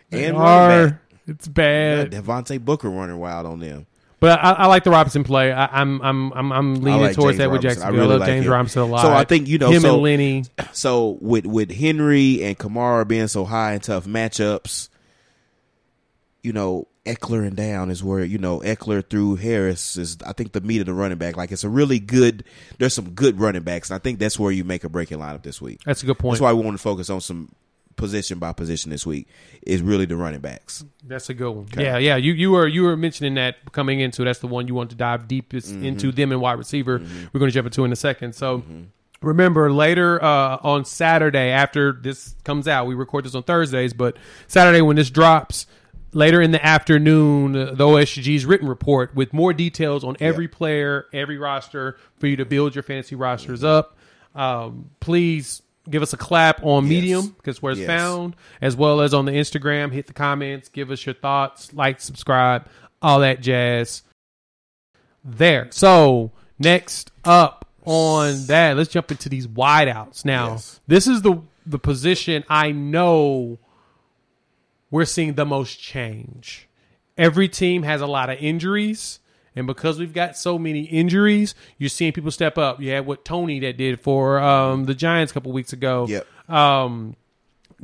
They and are. back. It's bad. Devontae Booker running wild on them. But I, I like the Robinson play. I, I'm I'm I'm I'm leaning like towards James that with Robinson. I Jacksonville. I, really love like James him. Robinson a lot. So I think, you know, him so- and Lenny. So with with Henry and Kamara being so high in tough matchups, you know, Ekeler and down is where you know Ekeler through Harris is. I think the meat of the running back. Like it's a really good. There's some good running backs, and I think that's where you make a breaking lineup this week. That's a good point. That's why we want to focus on some position by position this week. Is really the running backs. That's a good one. Okay. Yeah, yeah. You you were you were mentioning that coming into that's the one you want to dive deepest Mm-hmm. into them and wide receiver. We're going to jump into in a second. So. Remember later uh, on Saturday after this comes out, we record this on Thursdays, but Saturday when this drops, later in the afternoon, the OSG's written report with more details on every player, every roster for you to build your fantasy rosters up. Um, please give us a clap on Medium because where it's Yes. found, as well as on the Instagram. Hit the comments, give us your thoughts, like, subscribe, all that jazz. There. So next up on that, let's jump into these wideouts. Now, Yes. this is the the position I know we're seeing the most change. Every team has a lot of injuries. And because we've got so many injuries, you're seeing people step up. You had what Tony that did for um, the Giants a couple weeks ago. Yep. Um,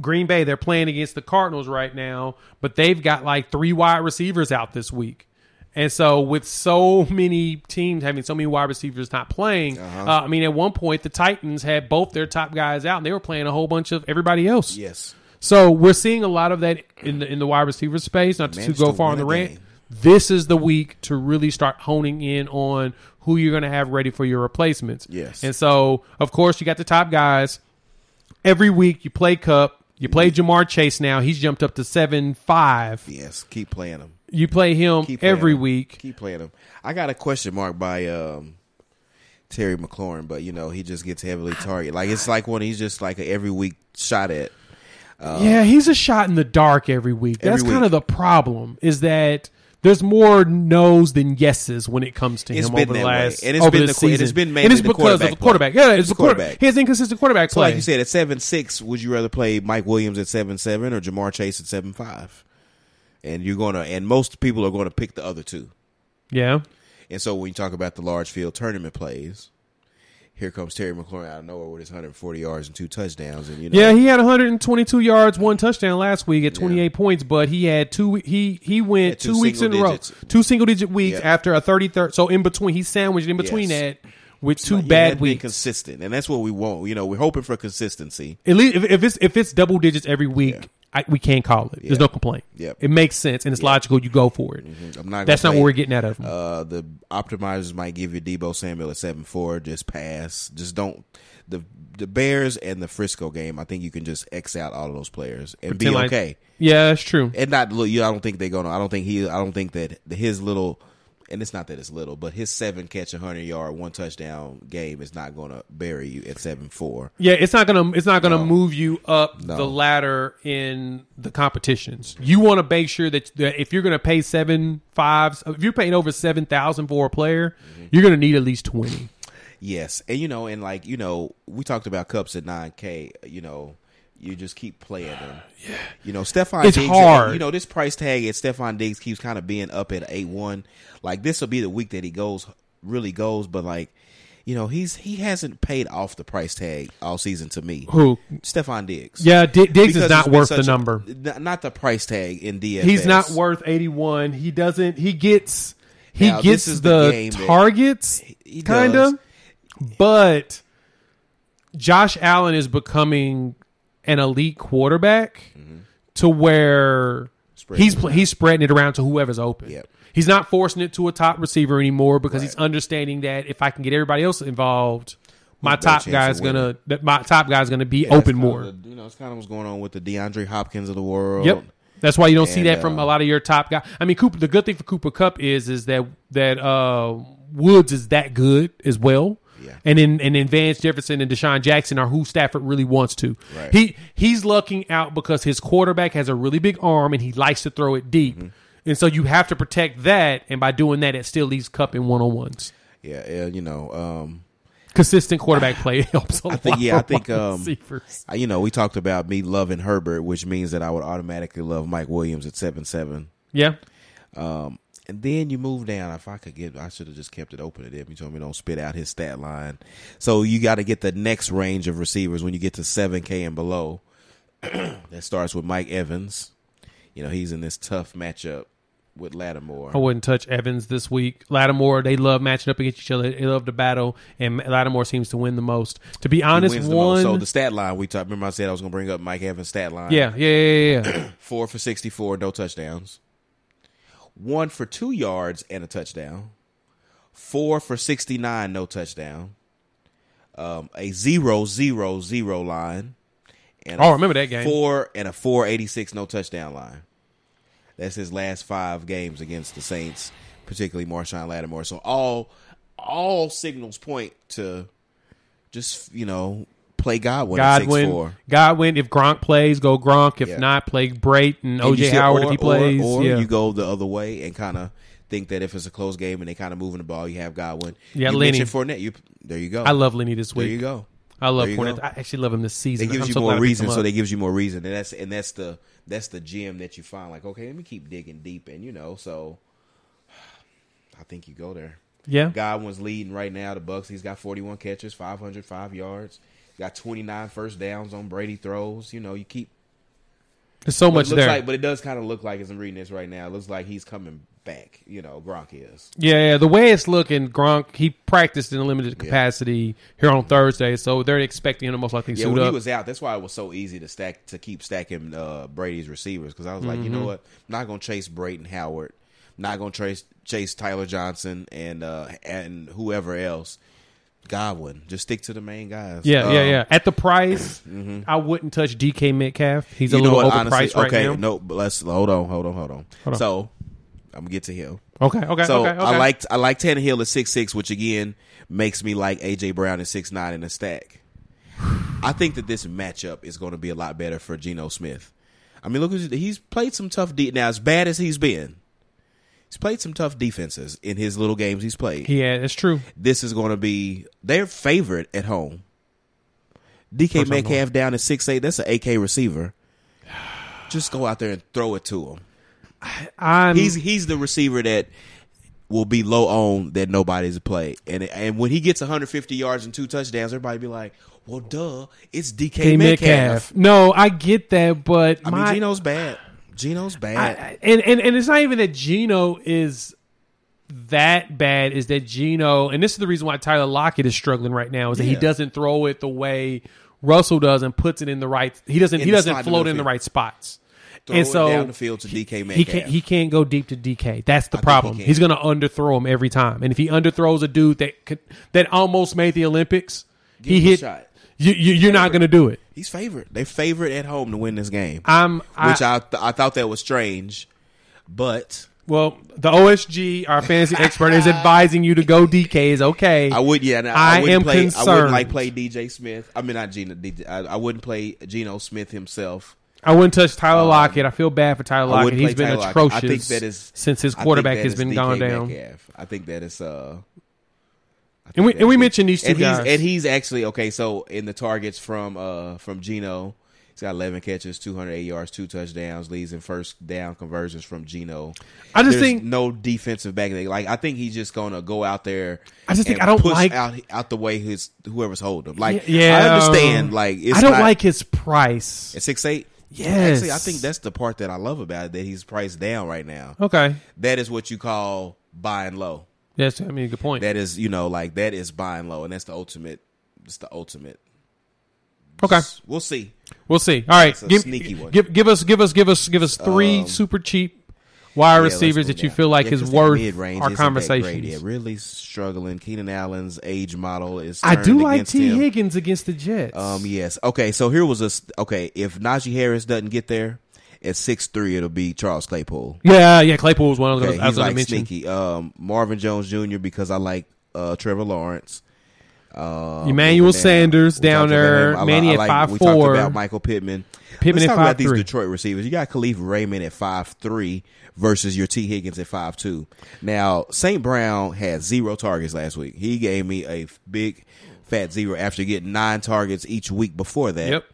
Green Bay, they're playing against the Cardinals right now, but they've got like three wide receivers out this week. And so, with so many teams having so many wide receivers not playing, Uh-huh. uh, I mean, at one point the Titans had both their top guys out, and they were playing a whole bunch of everybody else. Yes. So we're seeing a lot of that in the in the wide receiver space. Not to go far on the rant. game. This is the week to really start honing in on who you're going to have ready for your replacements. Yes. And so, of course, you got the top guys. Every week you play Kupp. You play Ja'Marr Chase now. He's jumped up to seven five. Yes. Keep playing him. You play him playing every him. week. Keep playing him. I got a question mark by um, Terry McLaurin, but you know he just gets heavily targeted. Like it's like when he's just like a every week shot at. yeah, he's a shot in the dark every week. That's Every kind of the problem. Is that there's more no's than yeses when it comes to It's him over the that way. last And it's over been the- and it's season. been mainly and it's because of the quarterback. play. Yeah, it's the quarterback. quarterback. He has inconsistent quarterback So play. like you said, at seven six, would you rather play Mike Williams at seven seven or Ja'Marr Chase at seven five? And you're gonna, and most people are going to pick the other two. yeah, And so when you talk about the large field tournament plays, here comes Terry McLaurin out of nowhere with his 140 yards and two touchdowns, and you know, yeah. He had 122 yards, one touchdown last week at 28 points, but he had two. He he went Yeah, two two, weeks in a row, two single digit weeks Yeah. after a 30 third. So in between, he sandwiched in between Yes. that with two Like, bad had to be weeks. consistent, and that's what we want. You know, we're hoping for consistency. At least if, if it's if it's double digits every week, Yeah. I, we can't call it. There's no complaint. Yep. It makes sense and it's logical. You go for it. I'm not. That's not what we're getting out of him. Uh, the optimizers might give you Debo Samuel at seven four. Just pass. Just don't. The the Bears and the Frisco game. I think you can just X out all of those players and be Pretend like- okay. yeah, that's true. and not look. You, I don't think they're gonna. I don't think he. I don't think that his little. And it's not that it's little, but his seven catch, hundred yard, one touchdown game is not going to bury you at seven four. Yeah, it's not gonna it's not gonna No. move you up No. the ladder in the competitions. You want to make sure that, that if you're gonna pay seven fives, if you're paying over seven thousand for a player, Mm-hmm. you're gonna need at least twenty. Yes, and you know, and like you know, we talked about Kupp's at nine K. You know, you just keep playing them. Uh, yeah, you know, Stefon. It's Diggs, hard. You know, this price tag at Stefon Diggs keeps kind of being up at eight one. Like this will be the week that he goes really goes, but like. You know he's he hasn't paid off the price tag all season to me. Who? Stefon Diggs. Yeah, D- Diggs Because is not worth the such a- number. not the price tag in DFS. He's not worth eighty one. He doesn't. He gets. He Now, gets the, the game targets, kind of. But Josh Allen is becoming an elite quarterback to where Spreading he's he's spreading it around to whoever's open. Yep. He's not forcing it to a top receiver anymore because Right. he's understanding that if I can get everybody else involved, my top guy's gonna that my top guy's gonna be Yeah, open more. the- you know, it's kind of what's going on with the DeAndre Hopkins of the world. Yep. That's why you don't see that from uh, a lot of your top guys. I mean, Cooper. The good thing for Cooper Kupp is is that that uh, Woods is that good as well. Yeah. And then and then Van Jefferson and DeSean Jackson are who Stafford really wants to. Right. He he's lucking out because his quarterback has a really big arm and he likes to throw it deep. Mm-hmm. And so you have to protect that, and by doing that, it still leaves Kupp in one on ones. Yeah, yeah, you know, um, Consistent quarterback play (laughs) helps a I think yeah, I think um. You know, we talked about me loving Herbert, which means that I would automatically love Mike Williams at seven seven. yeah, Um, and then you move down. If I could get, I should have just kept it open to him. You told me don't spit out his stat line. So you got to get the next range of receivers when you get to seven K and below. (clears throat) that starts with Mike Evans. You know he's in this tough matchup with Lattimore. I wouldn't touch Evans this week. Lattimore, they love matching up against each other. They love the battle, and Lattimore seems to win the most. To be honest, wins the one, So the stat line we talked. Remember I said I was going to bring up Mike Evans' stat line. yeah, yeah, yeah, yeah. (clears throat) four for 64, no touchdowns. One for two yards and a touchdown. Four for 69, no touchdown. Um, a zero, zero, zero line. And Oh, remember that game. Four and a 486, no touchdown line. That's his last five games against the Saints, particularly Marshon Lattimore. So all all signals point to just, you know, play Godwin, Godwin, 6'4". Godwin. If Gronk plays, go Gronk. If Yeah. not, play Brayton OJ Howard or- if he or- plays. Or, yeah. you go the other way and kind of think that if it's a close game and they kind of moving the ball, you have Godwin. Yeah, you Lenny. Fournette. You there you go. I love Lenny this There week. you go. I love There Fournette. go. I actually love him this season. It gives I'm you so more reason, so they gives you more reason, and that's and that's the that's the gem that you find. Like, okay, let me keep digging deep, and you know, so I think you go there. yeah. Godwin's leading right now. The Bucks. He's got 41 catches, 505 yards. Got 29 first downs on Brady throws. You know, you keep There's so much there. like, but it does kind of look like as I'm reading this right now. It looks like he's coming back. You know, Gronk is. Yeah, yeah, the way it's looking, Gronk he practiced in a limited capacity here on Thursday, so they're expecting him to most likely Yeah, suit when up. he was out, that's why it was so easy to stack to keep stacking uh, Brady's receivers because I was like, you Mm-hmm. know what, I'm not gonna chase Brayton Howard, I'm not gonna chase chase Tyler Johnson and uh, and whoever else. Godwin, just stick to the main guys. yeah, yeah, Um, yeah. At the price, (clears throat) I wouldn't touch DK Metcalf. He's a little what? Honestly, overpriced right okay, now. no, but let's hold on, hold on, hold on. Hold on. So I'm gonna get to him. Okay, okay, So okay, okay. I liked I like Tannehill at six six, which again makes me like AJ Brown at six nine in a stack. I think that this matchup is going to be a lot better for Geno Smith. I mean, look, he's played some tough. De- now, as bad as he's been, he's played some tough defenses in his little games he's played. Yeah, it's true. This is going to be their favorite at home. DK Metcalf down at six eight. That's an AK receiver. (sighs) Just go out there and throw it to him. I'm, He's he's the receiver that will be low owned that nobody's played, and and when he gets 150 yards and two touchdowns, everybody be like, "Well, duh, it's DK Metcalf." Metcalf. No, I get that, but I my, mean, Geno's bad. Geno's I, bad. I- and, and and it's not even that Geno is that bad. Is that Geno? And this is the reason why Tyler Lockett is struggling right now. Is that he doesn't throw it the way Russell does and puts it in the right. He doesn't. In he doesn't float in the right spots. Throw and it so down the field to DK He can't. He can't go deep to DK. That's the he problem. can. He's going to underthrow him every time. And if he underthrows a dude that could, that almost made the Olympics, Give he hit. shot. You, you, you're not going to do it. He's favorite. They favorite at home to win this game, I'm. I, which I th- I thought that was strange, but Well, the OSG, our fantasy expert, is advising you to go DK. Is okay. I would yeah. I I, am play, I wouldn't like play DJ Smith. I mean not Gino. DJ, I, I wouldn't play Geno Smith himself. I wouldn't touch Tyler Lockett. I feel bad for Tyler Um, Lockett. He's been Tyler Lockett. atrocious I think that is since his quarterback has been DK gone down. I think that is uh. And we and we mentioned these two and guys. He's, and he's actually okay. So in the targets from uh from Geno, he's got 11 catches, 208 yards, two touchdowns, leads in first down conversions from Geno. I just There's think- no defensive back. Like I think he's just gonna go out there. I just think I don't push like- out out the way his whoever's holding him. Like yeah, I understand. Like it's I don't not- like his price. at six eight. Yes. Actually, I think that's the part that I love about it that he's priced down right now. Okay, That is what you call buying low. Yes, I mean, a good point. That is, you know, like that is buying low, and that's the ultimate. It's the ultimate. okay, We'll see. we'll see. All right, a give, sneaky one. give give us give us give us give us three Um, super cheap wide Yeah, receivers that you down. feel like Yeah, is worth our conversation. Yeah, really struggling. Keenan Allen's age model is. I do like T him. Higgins against the Jets. Um. Yes. Okay. So here was a. Okay. If Najee Harris doesn't get there at six three, it'll be Charles Claypool. yeah, yeah. Claypool was one of Okay, those. I was he's like mention. sneaky. Um, Marvin Jones Jr. because I like uh, Trevor Lawrence. Um, Emmanuel. Sanders down there. I Manny I at like- We 5'4". talked about Michael Pittman. Pittman Let's at talk about these Detroit receivers. You got Kalif Raymond at five three versus your T Higgins at five two. Now St. Brown had zero targets last week. He gave me a big fat zero after getting nine targets each week before that. Yep.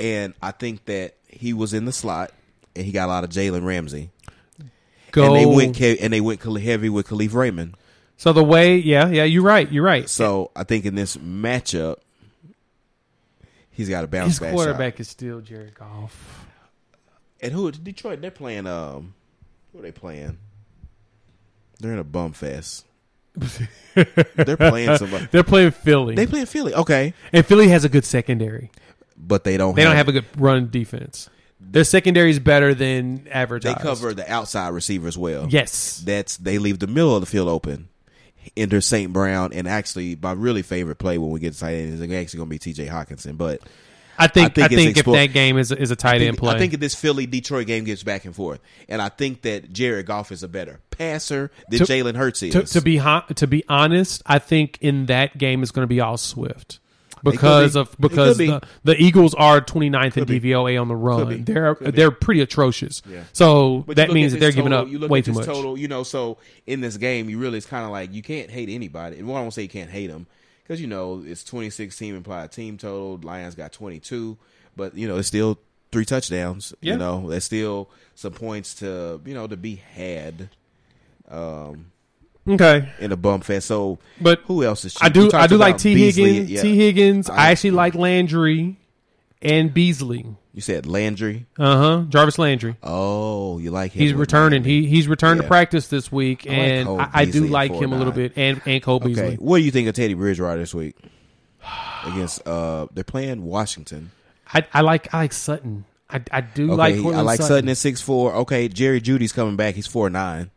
And I think that he was in the slot and he got a lot of Jalen Ramsey. Go. And they went and they went heavy with Kalif Raymond. so the way, yeah, yeah, you're right. You're right. So I think in this matchup, he's got a bounce His back quarterback shot. is still Jared Goff. And who Detroit? They're playing. Um, who are they playing? They're in a bum fest. (laughs) they're playing somebody. They're playing Philly, They playing Philly, okay, and Philly has a good secondary. But they don't. They don't have a good run defense. Their secondary is better than average. They cover the outside receiver as well. Yes. that's they leave the middle of the field open. Enter St. Brown, and actually, my really favorite play when we get to tight end is actually going to be T.J. Hockenson. But I think. I I think, think if that game is is a tight think, end play, I think if this Philly Detroit game gets back and forth, and I think that Jared Goff is a better passer than Jalen Hurts is. to, to be to be honest, I think in that game is going to be all Swift because be. of because be. the, the Eagles are 29th in Could be. DVOA on the run. They're they're pretty atrocious. Yeah. So that means that they're this giving up you look way at too much. Total, you know, so in this game, you really it's kind of like you can't hate anybody. And well, I won't say you can't hate them because you know it's 26 team implied team total. Lions got 22, but you know it's still three touchdowns. Yeah. You know, there's still some points to you know to be had um, Okay, in a bum fest. So, but who else is? I do I do like T Beasley. Higgins. Yeah. T Higgins. I, I- actually like Landry and Beasley. You said Landry. Uh huh. Jarvis Landry. Oh, you like him? He's returning. He he's returned to practice this week, I and Cole I, I do like him a little bit. And and Cole Okay, Beasley. what do you think of Teddy Bridgewater this week against? uh They're playing Washington. I, I like I like Sutton. I, I do Okay, like I like Sutton. Sutton at six four. Okay, Jerry Jeudy's coming back. He's four nine.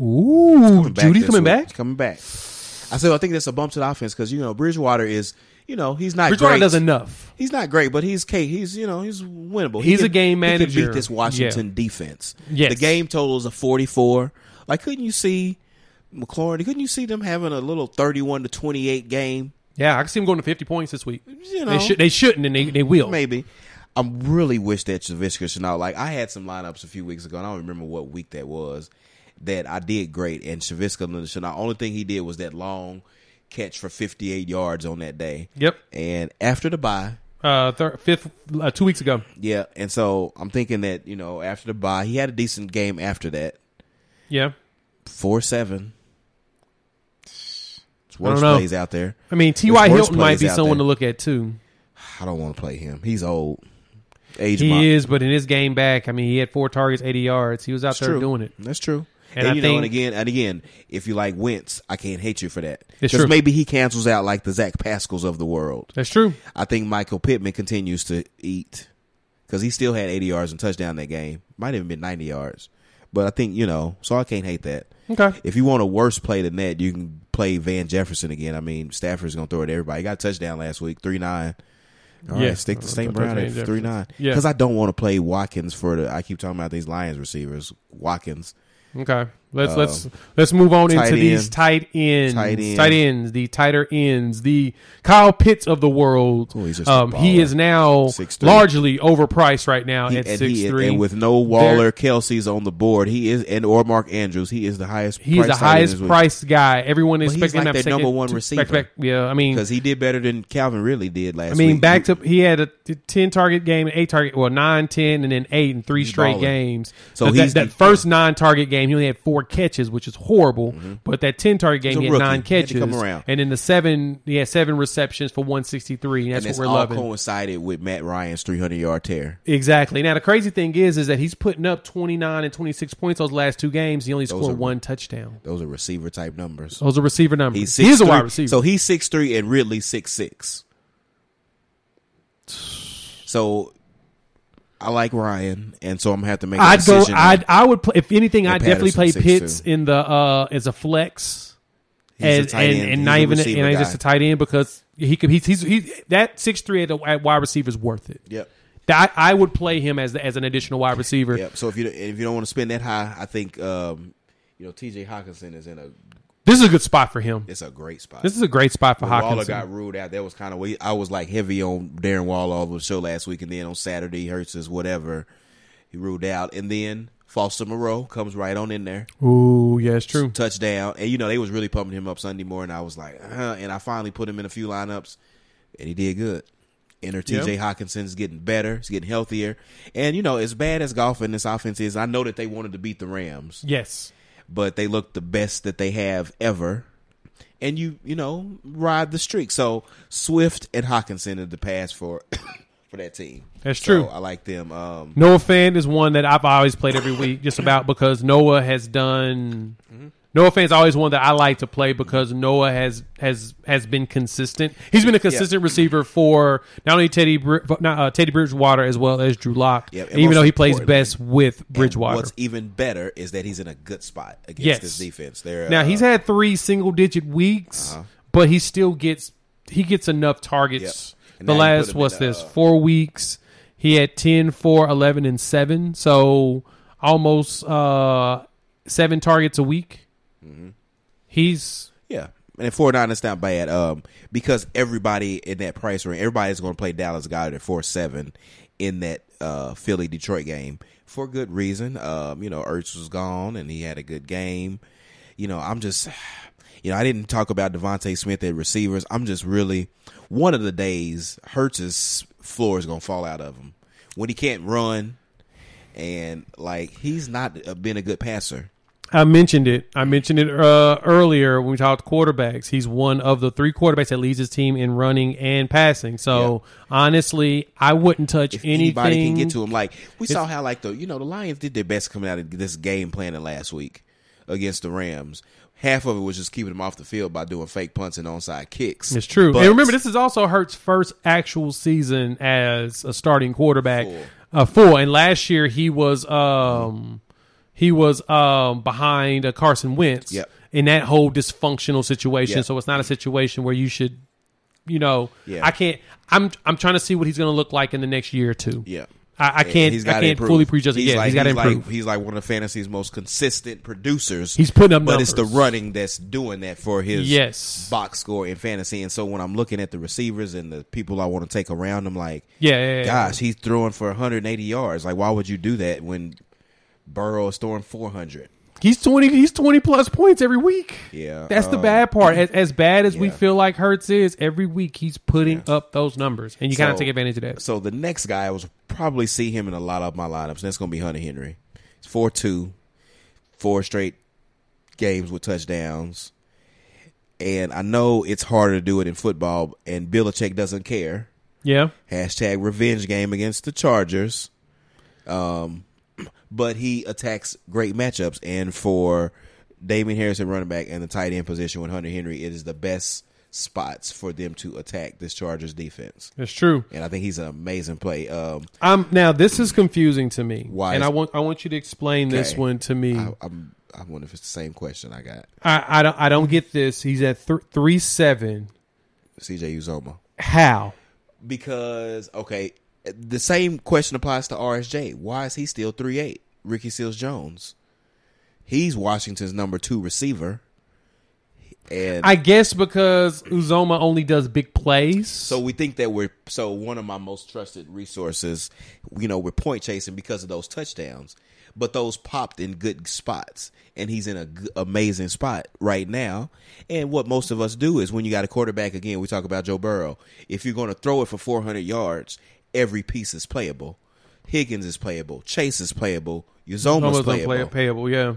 Ooh, Back Jeudy's coming week. back. He's coming back. I said I think that's a bump to the offense because you know Bridgewater is you know he's not Bridgewater great. does enough. He's not great, but he's K. He's you know he's winnable. He's He a game manager. He can beat this Washington defense. Yes. the game total is a forty four. Like, couldn't you see McLaurin? Couldn't you see them having a little thirty one to twenty eight game? Yeah, I can see him going to 50 points this week. You know, They should. They shouldn't, and they they will. maybe. I really wish that should know. Like I had some lineups a few weeks ago, and I don't remember what week that was. That I did great, and Laviska Shenault. Only thing he did was that long catch for 58 yards on that day. Yep. And after the bye, Uh, thir- fifth, uh, two weeks ago. yeah. And so I'm thinking that you know after the bye, he had a decent game after that. Yeah. Four seven. It's I don't worse know. plays out there. I mean, T. There's Y. worse Hilton might be someone there. to look at too. I don't want to play him. He's old. Age He is, but in his game back, I mean, he had four targets, 80 yards. He was out there true. doing it. That's true. And And, I you know, think- and again, and again, if you like Wentz, I can't hate you for that. It's Because maybe he cancels out like the Zach Pascals of the world. That's true. I think Michael Pittman continues to eat because he still had 80 yards and touchdown that game. Might have been 90 yards, but I think you know, so I can't hate that. Okay. If you want a worse play than that, you can play Van Jefferson again. I mean, Stafford's gonna throw it to everybody. He got a touchdown last week, three nine. All right, Yeah. stick to St. Brown at three nine. Yeah. because I don't want to play Watkins for the. I keep talking about these Lions receivers, Watkins. Okay. Let's Uh, let's let's move on into these tight ends, Tight end. tight ends, the tighter ends, the Kyle Pitts of the world. Oh, he's just um, he is now 6'3". largely overpriced right now He- at six he, three. and with no Waller, Kelce's on the board. He is, and or Mark Andrews. He is the highest. He's the highest priced guy. Everyone is expecting him like that number one receiver. back-to-back- Yeah, I mean, because he did better than Calvin really did last I mean, week. back to he had a ten target game, eight target, well nine, ten, and then eight and three straight balling. games. So that, he's that the- first nine target game, he only had four catches, which is horrible. But that ten target game, Mm-hmm. He's he had rookie. nine catches, around. and in the seven, he had seven receptions for one sixty three. And that's and what we're all loving. coincided with Matt Ryan's 300 yard tear. Exactly. Now the crazy thing is, is that he's putting up twenty nine and twenty six points those last two games. He only scored are- one touchdown. Those are receiver type numbers. Those are receiver numbers. He's he is a wide receiver. So he's six three and Ridley six six. So I like Ryan, and so I'm gonna have to make. a I'd go. decision. I'd. I would. Play, if anything, I'd definitely Patterson, play 6'2". Pitts in the uh as a flex, He's a and tight and, end. and He's not a even receiver and he's guy. just a tight end because he could. He's he's, he's that six three at, the- at wide receiver is worth it. Yep. That I would play him as the, as an additional wide receiver. Yep. So if you if you don't want to spend that high, I think um, you know T.J. Hockenson is in a This is a good spot for him. it's a great spot. This is a great spot for When Waller got ruled out. That was kind of I was like heavy on Darren Waller over the show last week, and then on Saturday, Hurts is whatever he ruled out, and then Foster Moreau comes right on in there, Ooh, yeah, it's true. touchdown, and you know they was really pumping him up Sunday morning. I was like, uh, and I finally put him in a few lineups, and he did good. Enter T.J. Yeah. Hockenson's getting better, he's getting healthier, and you know as bad as Goff in this offense is, I know that they wanted to beat the Rams, Yes. But they look the best that they have ever. And you, you know, ride the streak. So Swift and Hockenson are the pass for (coughs) for that team. That's So true. I like them. Um, Noah Fant is one that I've always played every week, just about because Noah has done. Noah Fant's always one that I like to play because Noah has has has been consistent. He's been a consistent receiver for not only Teddy not, uh, Teddy Bridgewater as well as Drew Lock. Yep, and even though he plays best with Bridgewater. What's even better is that he's in a good spot against Yes. this defense. They're, Now uh, he's had three single digit weeks, Uh-huh. but he still gets he gets enough targets. Yep. The now you put last what's in the, this uh, four weeks? He had 10, 4, 11, and seven, so almost uh, seven targets a week. Mm-hmm. He's Yeah. And four nine is not bad. Um, because everybody in that price range, everybody's going to play Dallas got at four seven in that uh Philly Detroit game for good reason. Um, you know, Ertz was gone and he had a good game. You know, I'm just, you know, I didn't talk about DeVonta Smith at receivers. I'm just really one of the days Hurts's floor is going to fall out of him when he can't run and like he's not uh, been a good passer. I mentioned it. I mentioned it uh, earlier when we talked quarterbacks. He's one of the three quarterbacks that leads his team in running and passing. So honestly, I wouldn't touch if anything. anybody can get to him. Like we saw how like the you know the Lions did their best coming out of this game planning last week against the Rams. Half of it was just keeping them off the field by doing fake punts and onside kicks. It's true. But- and remember, this is also Hurt's first actual season as a starting quarterback. Full. Uh, full. And last year he was um he was um behind uh, Carson Wentz Yep. in that whole dysfunctional situation. Yep. So it's not a situation where you should, you know, Yeah. I can't. I'm I'm trying to see what he's going to look like in the next year or two. Yeah. I, I can't. He's I gotta can't improve. fully prejudge it He's yet. like, he's got to like- improve. he's like one of the fantasy's most consistent producers. He's putting up but it's the numbers. running that's doing that for his Yes. box score in fantasy. And so when I'm looking at the receivers and the people I want to take around, I'm like, yeah, yeah, yeah. gosh, he's throwing for 180 yards. Like, why would you do that when Burrow is throwing 400? He's twenty. He's twenty plus points every week. Yeah, that's the um, bad part. As, as bad as we feel like Hurts is, every week he's putting Yeah. up those numbers, and you gotta So- take advantage of that. So the next guy I was probably see him in a lot of my lineups, and that's going to be Hunter Henry. It's four two, four straight games with touchdowns, and I know it's harder to do it in football, and Belichick doesn't care. Yeah, Hashtag revenge game against the Chargers. Um, but he attacks great matchups, and for Damien Harrison running back and the tight end position with Hunter Henry, it is the best spots for them to attack this Chargers defense. that's true. And I think he's an amazing play. Um, Um, now this is confusing to me. Why And I want I want you to explain this one to me. I, I'm, I wonder if it's the same question I got. I, I don't I don't get this. He's at th- three seven. CJ Uzomah. How? Because, okay, the same question applies to RSJ. Why is he still 3 8? Ricky Seals Jones. He's Washington's number two receiver. And I guess because Uzomah only does big plays. so we think that we're so one of my most trusted resources, you know, we're point chasing because of those touchdowns. But those popped in good spots, and he's in a g- amazing spot right now. And what most of us do is when you got a quarterback again, we talk about Joe Burrow. If you're going to throw it for 400 yards, every piece is playable. Higgins is playable. Chase is playable. Uzomah's Almost playable. unplay- payable, yeah.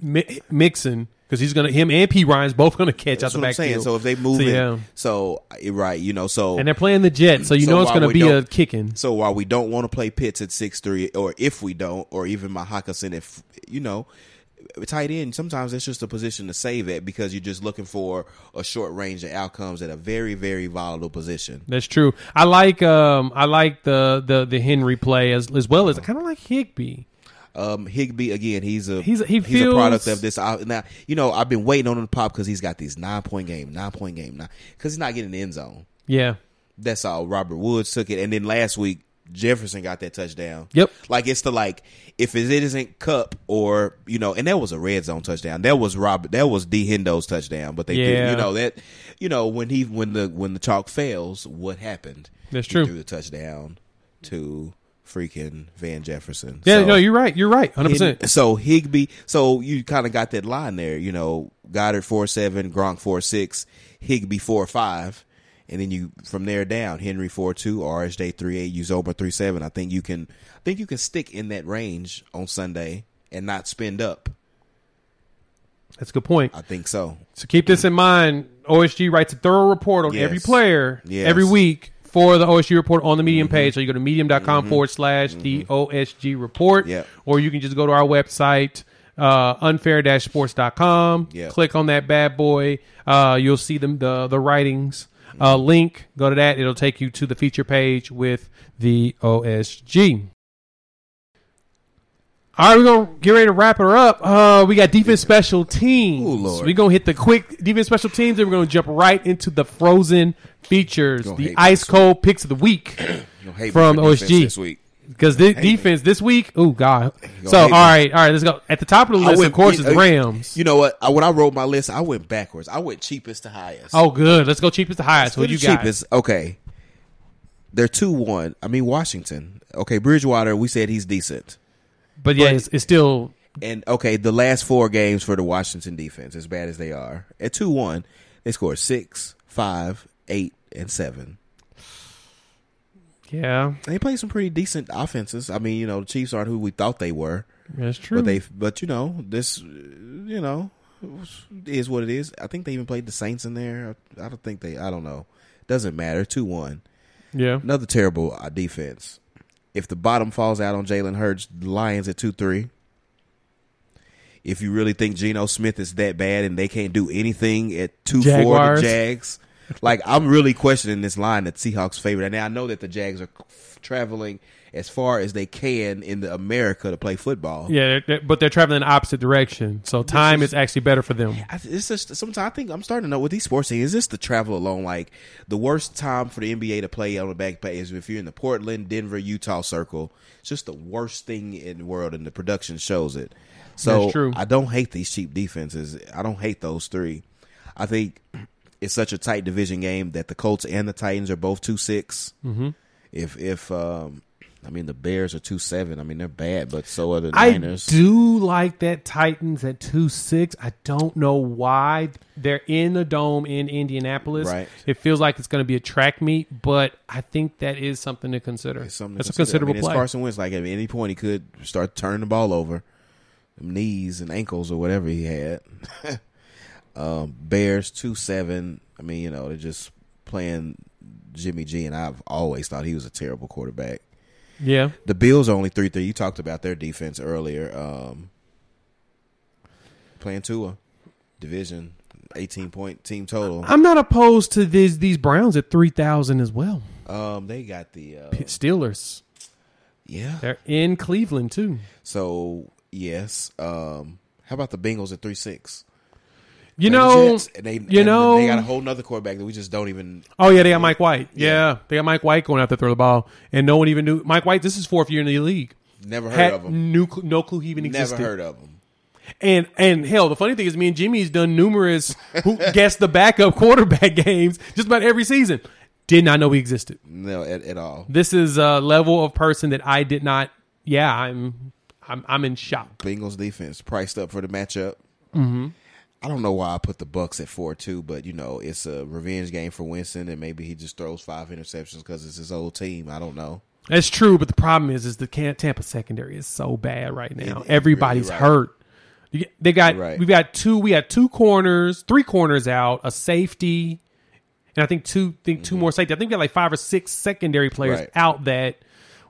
Mi- Mixon because he's gonna him and P Ryan's both gonna catch That's out the what I'm saying. backfield. So if they move So, it, yeah. so uh, right, you know, so and they're playing the Jets, so you So know it's gonna be a kicking. So while we don't want to play Pitts at six three, or if we don't, or even my Hockenson, if you know, tight end, sometimes it's just a position to save at because you're just looking for a short range of outcomes at a very very volatile position. That's true. I like um I like the the the Henry play as as well as I kind of like Higbee. Um, Higbee again, he's a He's- a, he a feels- product of this. uh, Now you know I've been waiting on him to pop because he's got these nine point game, nine point game, because he's not getting the end zone. Yeah. That's all. Robert Woods took it, and then last week Jefferson got that touchdown. Yep. Like it's the like if it isn't Cup or you know, and that was a red zone touchdown. That was Rob. That was D Hendo's touchdown. But they, Yeah. threw, you know that, you know when he when the when the chalk fails, what happened? That's He true. Threw the touchdown to freaking Van Jefferson. Yeah, So- no, you're right. You're right. 100%. and so Higbee, so you kind of got that line there, you know, Goedert four seven, Gronk four six, Higbee four five, and then you from there down, Henry four two, RSJ three eight, Uzomah three seven. I think you can, I think you can stick in that range on Sunday and not spend up. That's a good point. I think so. So keep this in mind. OSG writes a thorough report on Yes. every player Yes. every week for the OSG report on the Medium page. So you go to medium.com Mm-hmm. forward slash the OSG report, Yep. or you can just go to our website, uh, unfair sports.com. Yep. Click on that bad boy. Uh, you'll see them, the, the writings uh, link. Go to that. It'll take you to the feature page with the OSG. All right, we're gonna get ready to wrap her up. Uh, we got defense special teams. Ooh, Lord. We're gonna hit the quick defense special teams, and we're gonna jump right into the frozen features, Gonna the hate ice this cold picks of the week. (clears throat) You'll hate me From for defense OSG. this week. Because the defense this week, oh god. So all right, all right, let's go. At the top of the list, went- of course, is Rams. You know what? I, when I wrote my list, I went backwards. I went cheapest to highest. Oh, good. Let's go cheapest to highest. What Who you got? cheapest? Okay, they're two one. I mean Washington. Okay, Bridgewater. We said he's decent. But yeah, but- it's, it's still And okay, the last four games for the Washington defense, as bad as they are, at two one, they scored six, five, eight, and seven. Yeah, They played some pretty decent offenses. I mean, you know, the Chiefs aren't who we thought they were, that's true. but they, but you know, this, you know, is what it is. I think they even played the Saints in there. I don't think they. I don't know. Doesn't matter. Two one. yeah, Another terrible uh, defense. If the bottom falls out on Jalen Hurts, the Lions at two three. If you really think Geno Smith is that bad and they can't do anything at two four, the Jags. Like I'm really questioning this line that Seahawks favorite. And I know that the Jags are traveling as far as they can in the America to play football. Yeah, they're, they're- but they're traveling in the opposite direction, so time is, is- actually better for them. I, it's just sometimes I think I'm starting to know with these sports things. Is this the travel alone? Like the worst time for the NBA to play on the back pay is if you're in the Portland, Denver, Utah circle. It's just the worst thing in the world, and the production shows it. So. I don't hate these cheap defenses. I don't hate those three. I think it's such a tight division game that the Colts and the Titans are both two Mm-hmm. If if um, I mean the Bears are two seven. I mean they're bad, but so are the Niners. I do like that Titans at two six. I don't know why they're in the dome in Indianapolis. Right. It feels like it's going to be a track meet, but I think that is something to consider. It's something to That's a considerable I mean, it's play. Carson Wentz. Like at any point, he could start turning the ball over, knees and ankles or whatever he had. (laughs) um, Bears two seven. I mean, you know, they're just playing Jimmy G, and I've always thought he was a terrible quarterback. Yeah. The Bills are only three three. You talked about their defense earlier. Um, playing Tua, division eighteen point team total. I'm not opposed to these these Browns at three thousand as well. Um, they got the uh, Steelers. yeah. They're in Cleveland too. So yes. Um, how about the Bengals at three six? You know, Jets, they, you know, they got a whole nother quarterback that we just don't even. Oh yeah, they got Mike White. Yeah. Yeah. they got Mike White going out to throw the ball, and no one even knew Mike White. This is fourth year in the league. Never heard Had of him. new no clue he even existed. Never heard of him. And and hell, the funny thing is, me and Jimmy's done numerous who (laughs) guessed the backup quarterback (laughs) games just about every season. Did not know he existed. No, at, at all. This is a level of person that I did not. Yeah, I'm I'm I'm in shock. Bengals defense priced up for the matchup. Mm-hmm. I don't know why I put the Bucks at four two, but you know it's a revenge game for Winston, and maybe he just throws five interceptions because it's his old team. I don't know. That's true, but the problem is, is the Tampa secondary is so bad right now. It- Everybody's really right. hurt. They got Right. we've got two. We had two corners, three corners out, a safety, and I think two. Think two more safety. I think we got like five or six secondary players Mm-hmm. Right. out that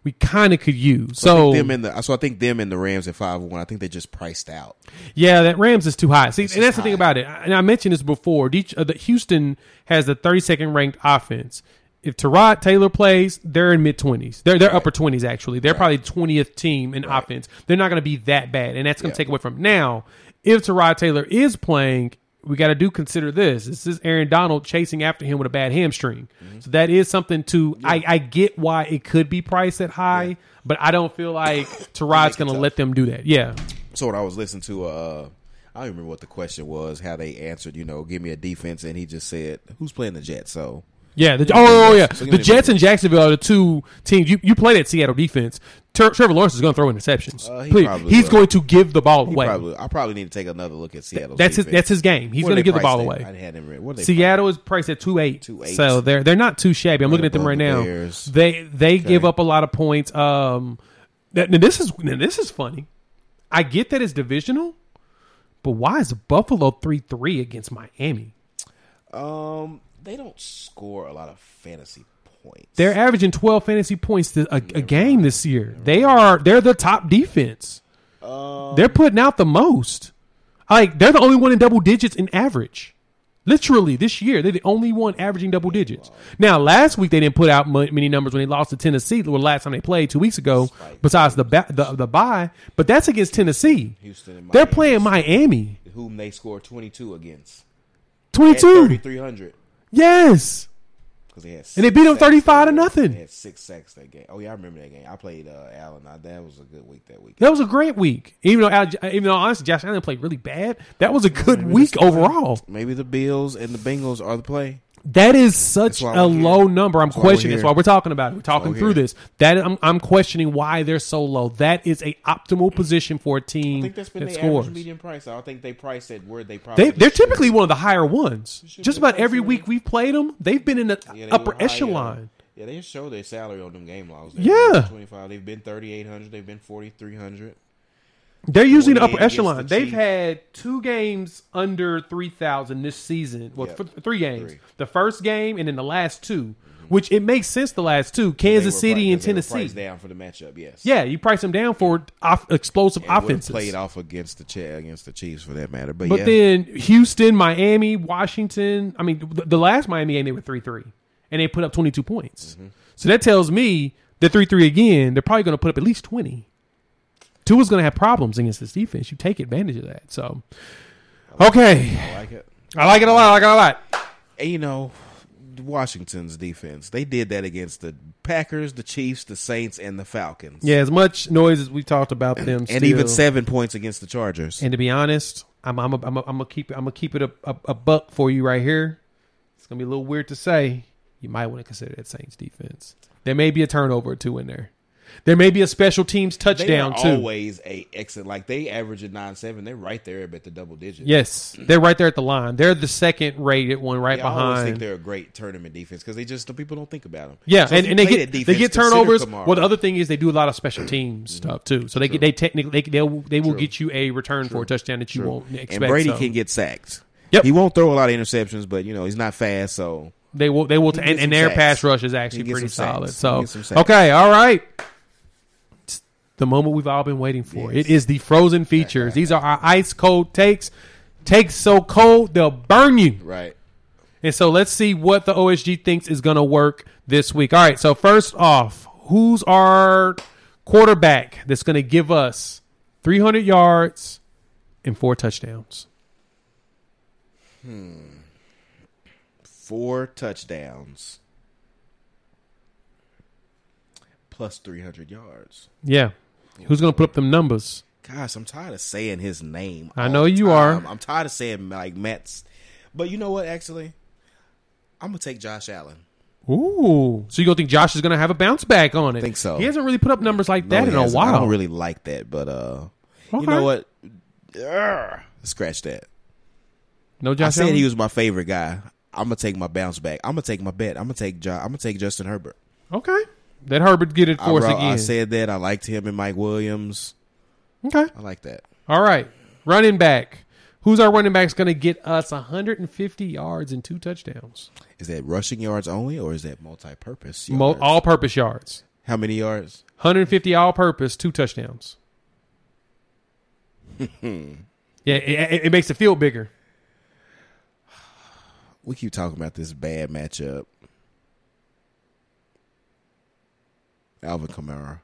we kind of could use. So, I So, think them and the so I think them and the Rams at five one. I think they just priced out. yeah, that Rams is too high. See, and is that's the thing about it. And I mentioned this before. Uh, the Houston has the 32nd ranked offense. If Tyrod Taylor plays, they're in mid twenties. They're they're upper twenties actually. They're probably twentieth team in offense. They're not going to be that bad, and that's going to Yeah. take away from now. If Tyrod Taylor is playing, we got to do consider this. This is Aaron Donald chasing after him with a bad hamstring. Mm-hmm. So that is something to. I, I get why it could be priced at high, but I don't feel like Tyrod's going to let them do that. Yeah. So when I was listening to, uh, I don't remember what the question was, how they answered. You know, give me a defense, and he just said, "Who's playing the Jets?" So Yeah. The, oh, yeah. So The Jets and Jacksonville are the two teams. You, you play that Seattle defense. Ter- Trevor Lawrence is going to throw interceptions. Uh, he Please, he's will. going to give the ball he away. probably, I probably need to take another look at Seattle. that's his. That's his game. He's going to give the ball away. at? I had them. What they Seattle is priced at two eight. Two eight. So they're they're not too shabby. I'm looking at them right the now. Bears. They they give up a lot of points. Um, that, now this is this is funny. I get that it's divisional, but why is Buffalo three three against Miami? Um, they don't score a lot of fantasy points. They're averaging 12 fantasy points to, a, a game this year. They are they're the top defense. Um, they're putting out the most. Like they're the only one in double digits in average. Literally this year, they're the only one averaging double digits. Now, last week they didn't put out many numbers when they lost to Tennessee. The last time they played two weeks ago, besides the ba- the the bye, but that's against Tennessee. Houston They're playing Miami. whom they scored twenty two against. Twenty two, three hundred. Yes. Because they had And they beat them 35 to nothing. They had six sacks that game. Oh yeah, I remember that game. I played uh, Allen. That was a good week that week. That was a great week. Even though, Al- even though honestly, Josh Allen played really bad, that was a good week overall. Maybe the Bills and the Bengals are the play. That is such a we're here. low number. I'm That's why questioning. That's why we're talking about it. We're talking we're through here. this. That I'm, I'm questioning why they're so low. That is a optimal position for a I team I think that's been that their scores. average median price. I don't think they priced it where they probably. They, they're should. typically one of the higher ones. Just about every closer. week we've played them, they've been in the Yeah, upper were high, echelon. Yeah, they show their salary on them game logs. Yeah. twenty five. They've been thirty eight hundred. They've been forty three hundred. They're usually the upper echelon. the They've had two games under three thousand this season. Well, f- three games. Three. The first game and then the last two, which it makes sense. The last two, Kansas City pri- and Tennessee. down for the matchup. Yes. Yeah, you price them down for off- explosive And offenses. played off against the Ch- against the Chiefs for that matter. But, But yeah, then Houston, Miami, Washington. I mean, the, the last Miami game they were three three, and they put up twenty two points. Mm-hmm. So that tells me they're three three again. They're probably going to put up at least twenty. Tua's going to have problems against this defense. You take advantage of that. So, okay, I like it. I like it a lot. I like it a lot. And you know, Washington's defense. They did that against the Packers, the Chiefs, the Saints, and the Falcons. Yeah, as much noise as we talked about them, and still- even seven points against the Chargers. And to be honest, I'm I'm a, I'm gonna keep I'm gonna keep it a, a, a buck for you right here. It's gonna be a little weird to say. You might want to consider that Saints defense. There may be a turnover or two in there. There may be a special teams they touchdown are too. always a excellent. Like they average at nine seven. They're right there at the double digits. Yes, they're right there at the line. They're the second rated one right Yeah, I always think they're a great tournament defense because they just the people don't think about them. Yeah, So and, and they get that they get turnovers. Kamara. Well, the other thing is they do a lot of special teams stuff too. So they get they technically they they will, they will True. get you a return for a touchdown that you True. won't expect. and Brady so. can get sacked. Yep. he won't throw a lot of interceptions, but you know he's not fast, so They will. They will. And, and their sacks. pass rush is actually pretty some sacks. solid. So sacks. okay, all right. The moment we've all been waiting for. Yes. It is the frozen features. These are our ice cold takes. Takes so cold they'll burn you. right. And so let's see what the OSG thinks is going to work this week. All right. So first off, who's our quarterback that's going to give us 300 yards and four touchdowns? Hmm. Four touchdowns plus three hundred yards. Yeah. Who's going to put up them numbers? Gosh, I'm tired of saying his name. I know you time. are. I'm tired of saying like Matt's, but you know what? Actually, I'm gonna take Josh Allen. Ooh. So you don't think Josh is going to have a bounce back on it? I think so. He hasn't really put up numbers like that No, in a hasn't. while. I don't really like that, but uh, you know what? Urgh. Scratch that. no Josh. I said Allen? he was my favorite guy. I'm gonna take my bounce back. I'm gonna take my bet. I'm gonna take. Jo- I'm gonna take Justin Herbert. Okay. Let Herbert get it for us again. I said that. I liked him and Mike Williams. okay. I like that. All right. Running back. Who's our running back's going to get us 150 yards and two touchdowns? Is that rushing yards only, or is that multi-purpose? Mo- all purpose yards. How many yards? 150 all purpose, two touchdowns. (laughs) yeah, it, it- it makes the field bigger. We keep talking about this bad matchup. Alvin Kamara.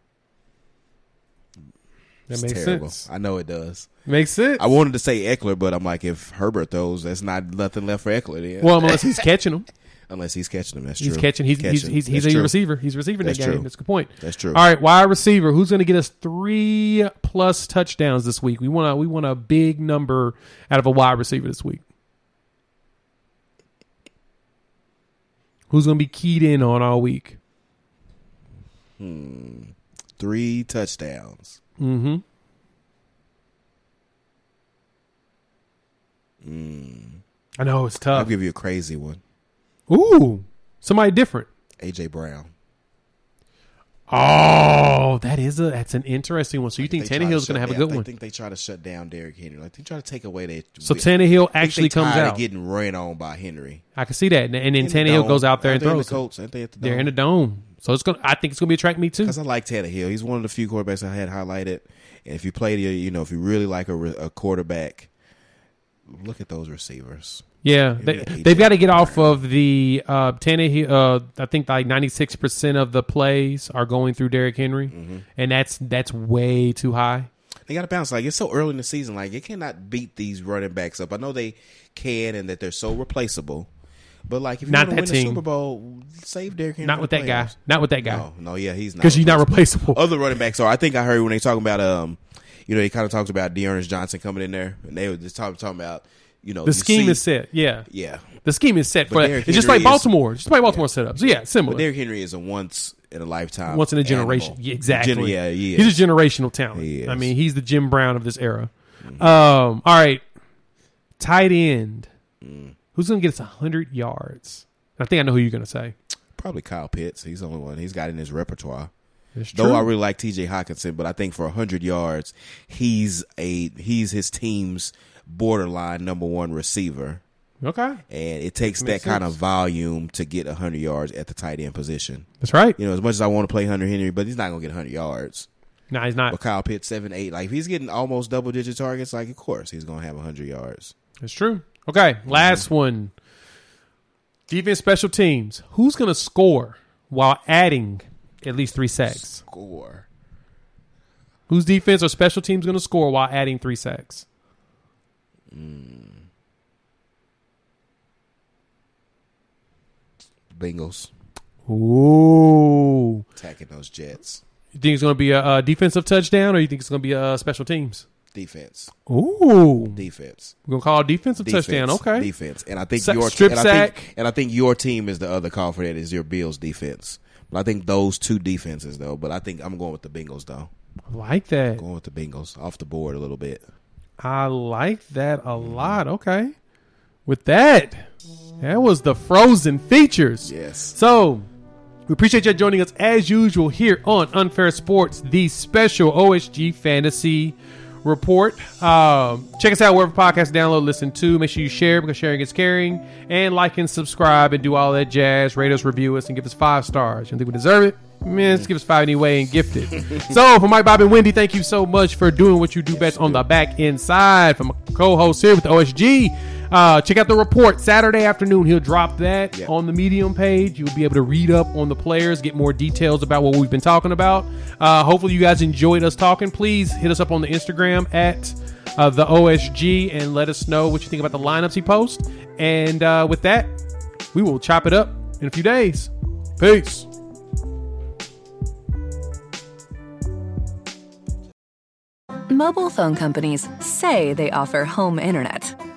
That It's makes terrible. sense. I know it does. Makes sense. I wanted to say Ekeler, but I'm like, if Herbert throws, that's not nothing left for Ekeler. Then. well, unless he's (laughs) catching them. unless he's catching them, that's true. He's catching. He's he's he's, he's a receiver. He's receiving That's that game. true. That's a good point. That's true. All right, wide receiver. Who's going to get us three plus touchdowns this week? We want a we want a big number out of a wide receiver this week. Who's going to be keyed in on all week? Three touchdowns. Mm-hmm. I know it's tough. I'll give you a crazy one. Ooh, somebody different. AJ Brown. Oh, that is a that's an interesting one. So you think They try Tannehill's going to have a good I one? I think they try to shut down Derrick Henry. Like they try to take away that. So Tannehill think they actually comes out. getting ran on by Henry. I can see that, and, and then In the Tannehill dome. goes out there and throws. the. Colts. They at the They're in the dome, so it's gonna. I think it's gonna be attract me too. Because I like Tannehill. He's one of the few quarterbacks I had highlighted. And if you play the, you know, if you really like a, a quarterback, look at those receivers. Yeah, they, they've got to get off of the uh, Tannehill. Uh, I think like ninety six percent of the plays are going through Derrick Henry, Mm-hmm. and that's that's way too high. They got to bounce. Like it's so early in the season. Like you cannot beat these running backs up. I know they can, and that they're so replaceable. But like if you Not that win the team. Super Bowl, save Derrick Henry. Not with that guy. Not with that guy. No, no, yeah, he's not Because you're not replaceable. Other running backs are. I think I heard when they talking about um, you know, they kind of talked about D'Ernest Johnson coming in there, and they were just talking talking about you know the you scheme see- is set. Yeah, Yeah, the scheme is set But for that. It's just like is- Baltimore. Just like Baltimore setup. So yeah, similar. but Derrick Henry is a once in a lifetime, Once in a generation. Yeah, exactly. Gen- yeah, he He's a generational talent. He is. Mm-hmm. I mean, he's the Jim Brown of this era. Um, all right. Tight end. Mm. Who's going to get us 100 yards? I think I know who you're going to say. Probably Kyle Pitts. He's the only one he's got in his repertoire. It's Though. I really like T.J. Hockenson, but I think for hundred yards, he's a he's his team's borderline number one receiver, Okay. and it takes Makes that kind of volume to get hundred yards at the tight end position. That's right. You know, as much as I want to play Hunter Henry, but he's not gonna get hundred yards. No, he's not. But Kyle Pitts seven eight, like if he's getting almost double digit targets, like of course he's gonna have hundred yards. It's true. Okay, last one. Defense special teams. Who's going to score while adding at least three sacks? Score. Whose defense or special teams going to score while adding three sacks? Bengals Ooh. attacking those Jets. You think it's going to be a, a defensive touchdown or you think it's going to be a special teams? Defense, Ooh. defense, We're going to call it defensive defense, touchdown. Okay. defense. And I think Sa- your strip and I sack. think, and I think your team is the other call for that is your Bills defense. But I think those two defenses though. But I think I'm going with the Bengals though. I like that. Going with the Bengals off the board a little bit. I like that a lot. Okay. With that, that was the frozen features. Yes. So, we appreciate you joining us as usual here on Unfair Sports, the special OSG Fantasy Report. Um, check us out wherever podcasts download, listen to. Make sure you share because sharing is caring. And like and subscribe and do all that jazz. Rate us, review us, and give us five stars. You think we deserve it? Man, just give us five anyway and gift it. (laughs) so, for Mike, Bob, and Wendy, thank you so much for doing what you do best on the back inside. From a co-host here with OSG. Uh, check out the report Saturday afternoon. He'll drop that Yeah. on the Medium page. You'll be able to read up on the players, get more details about what we've been talking about. Uh, hopefully, you guys enjoyed us talking. Please hit us up on the Instagram at uh, the OSG and let us know what you think about the lineups he posts. And uh, with that, we will chop it up in a few days. Peace. Mobile phone companies say they offer home internet.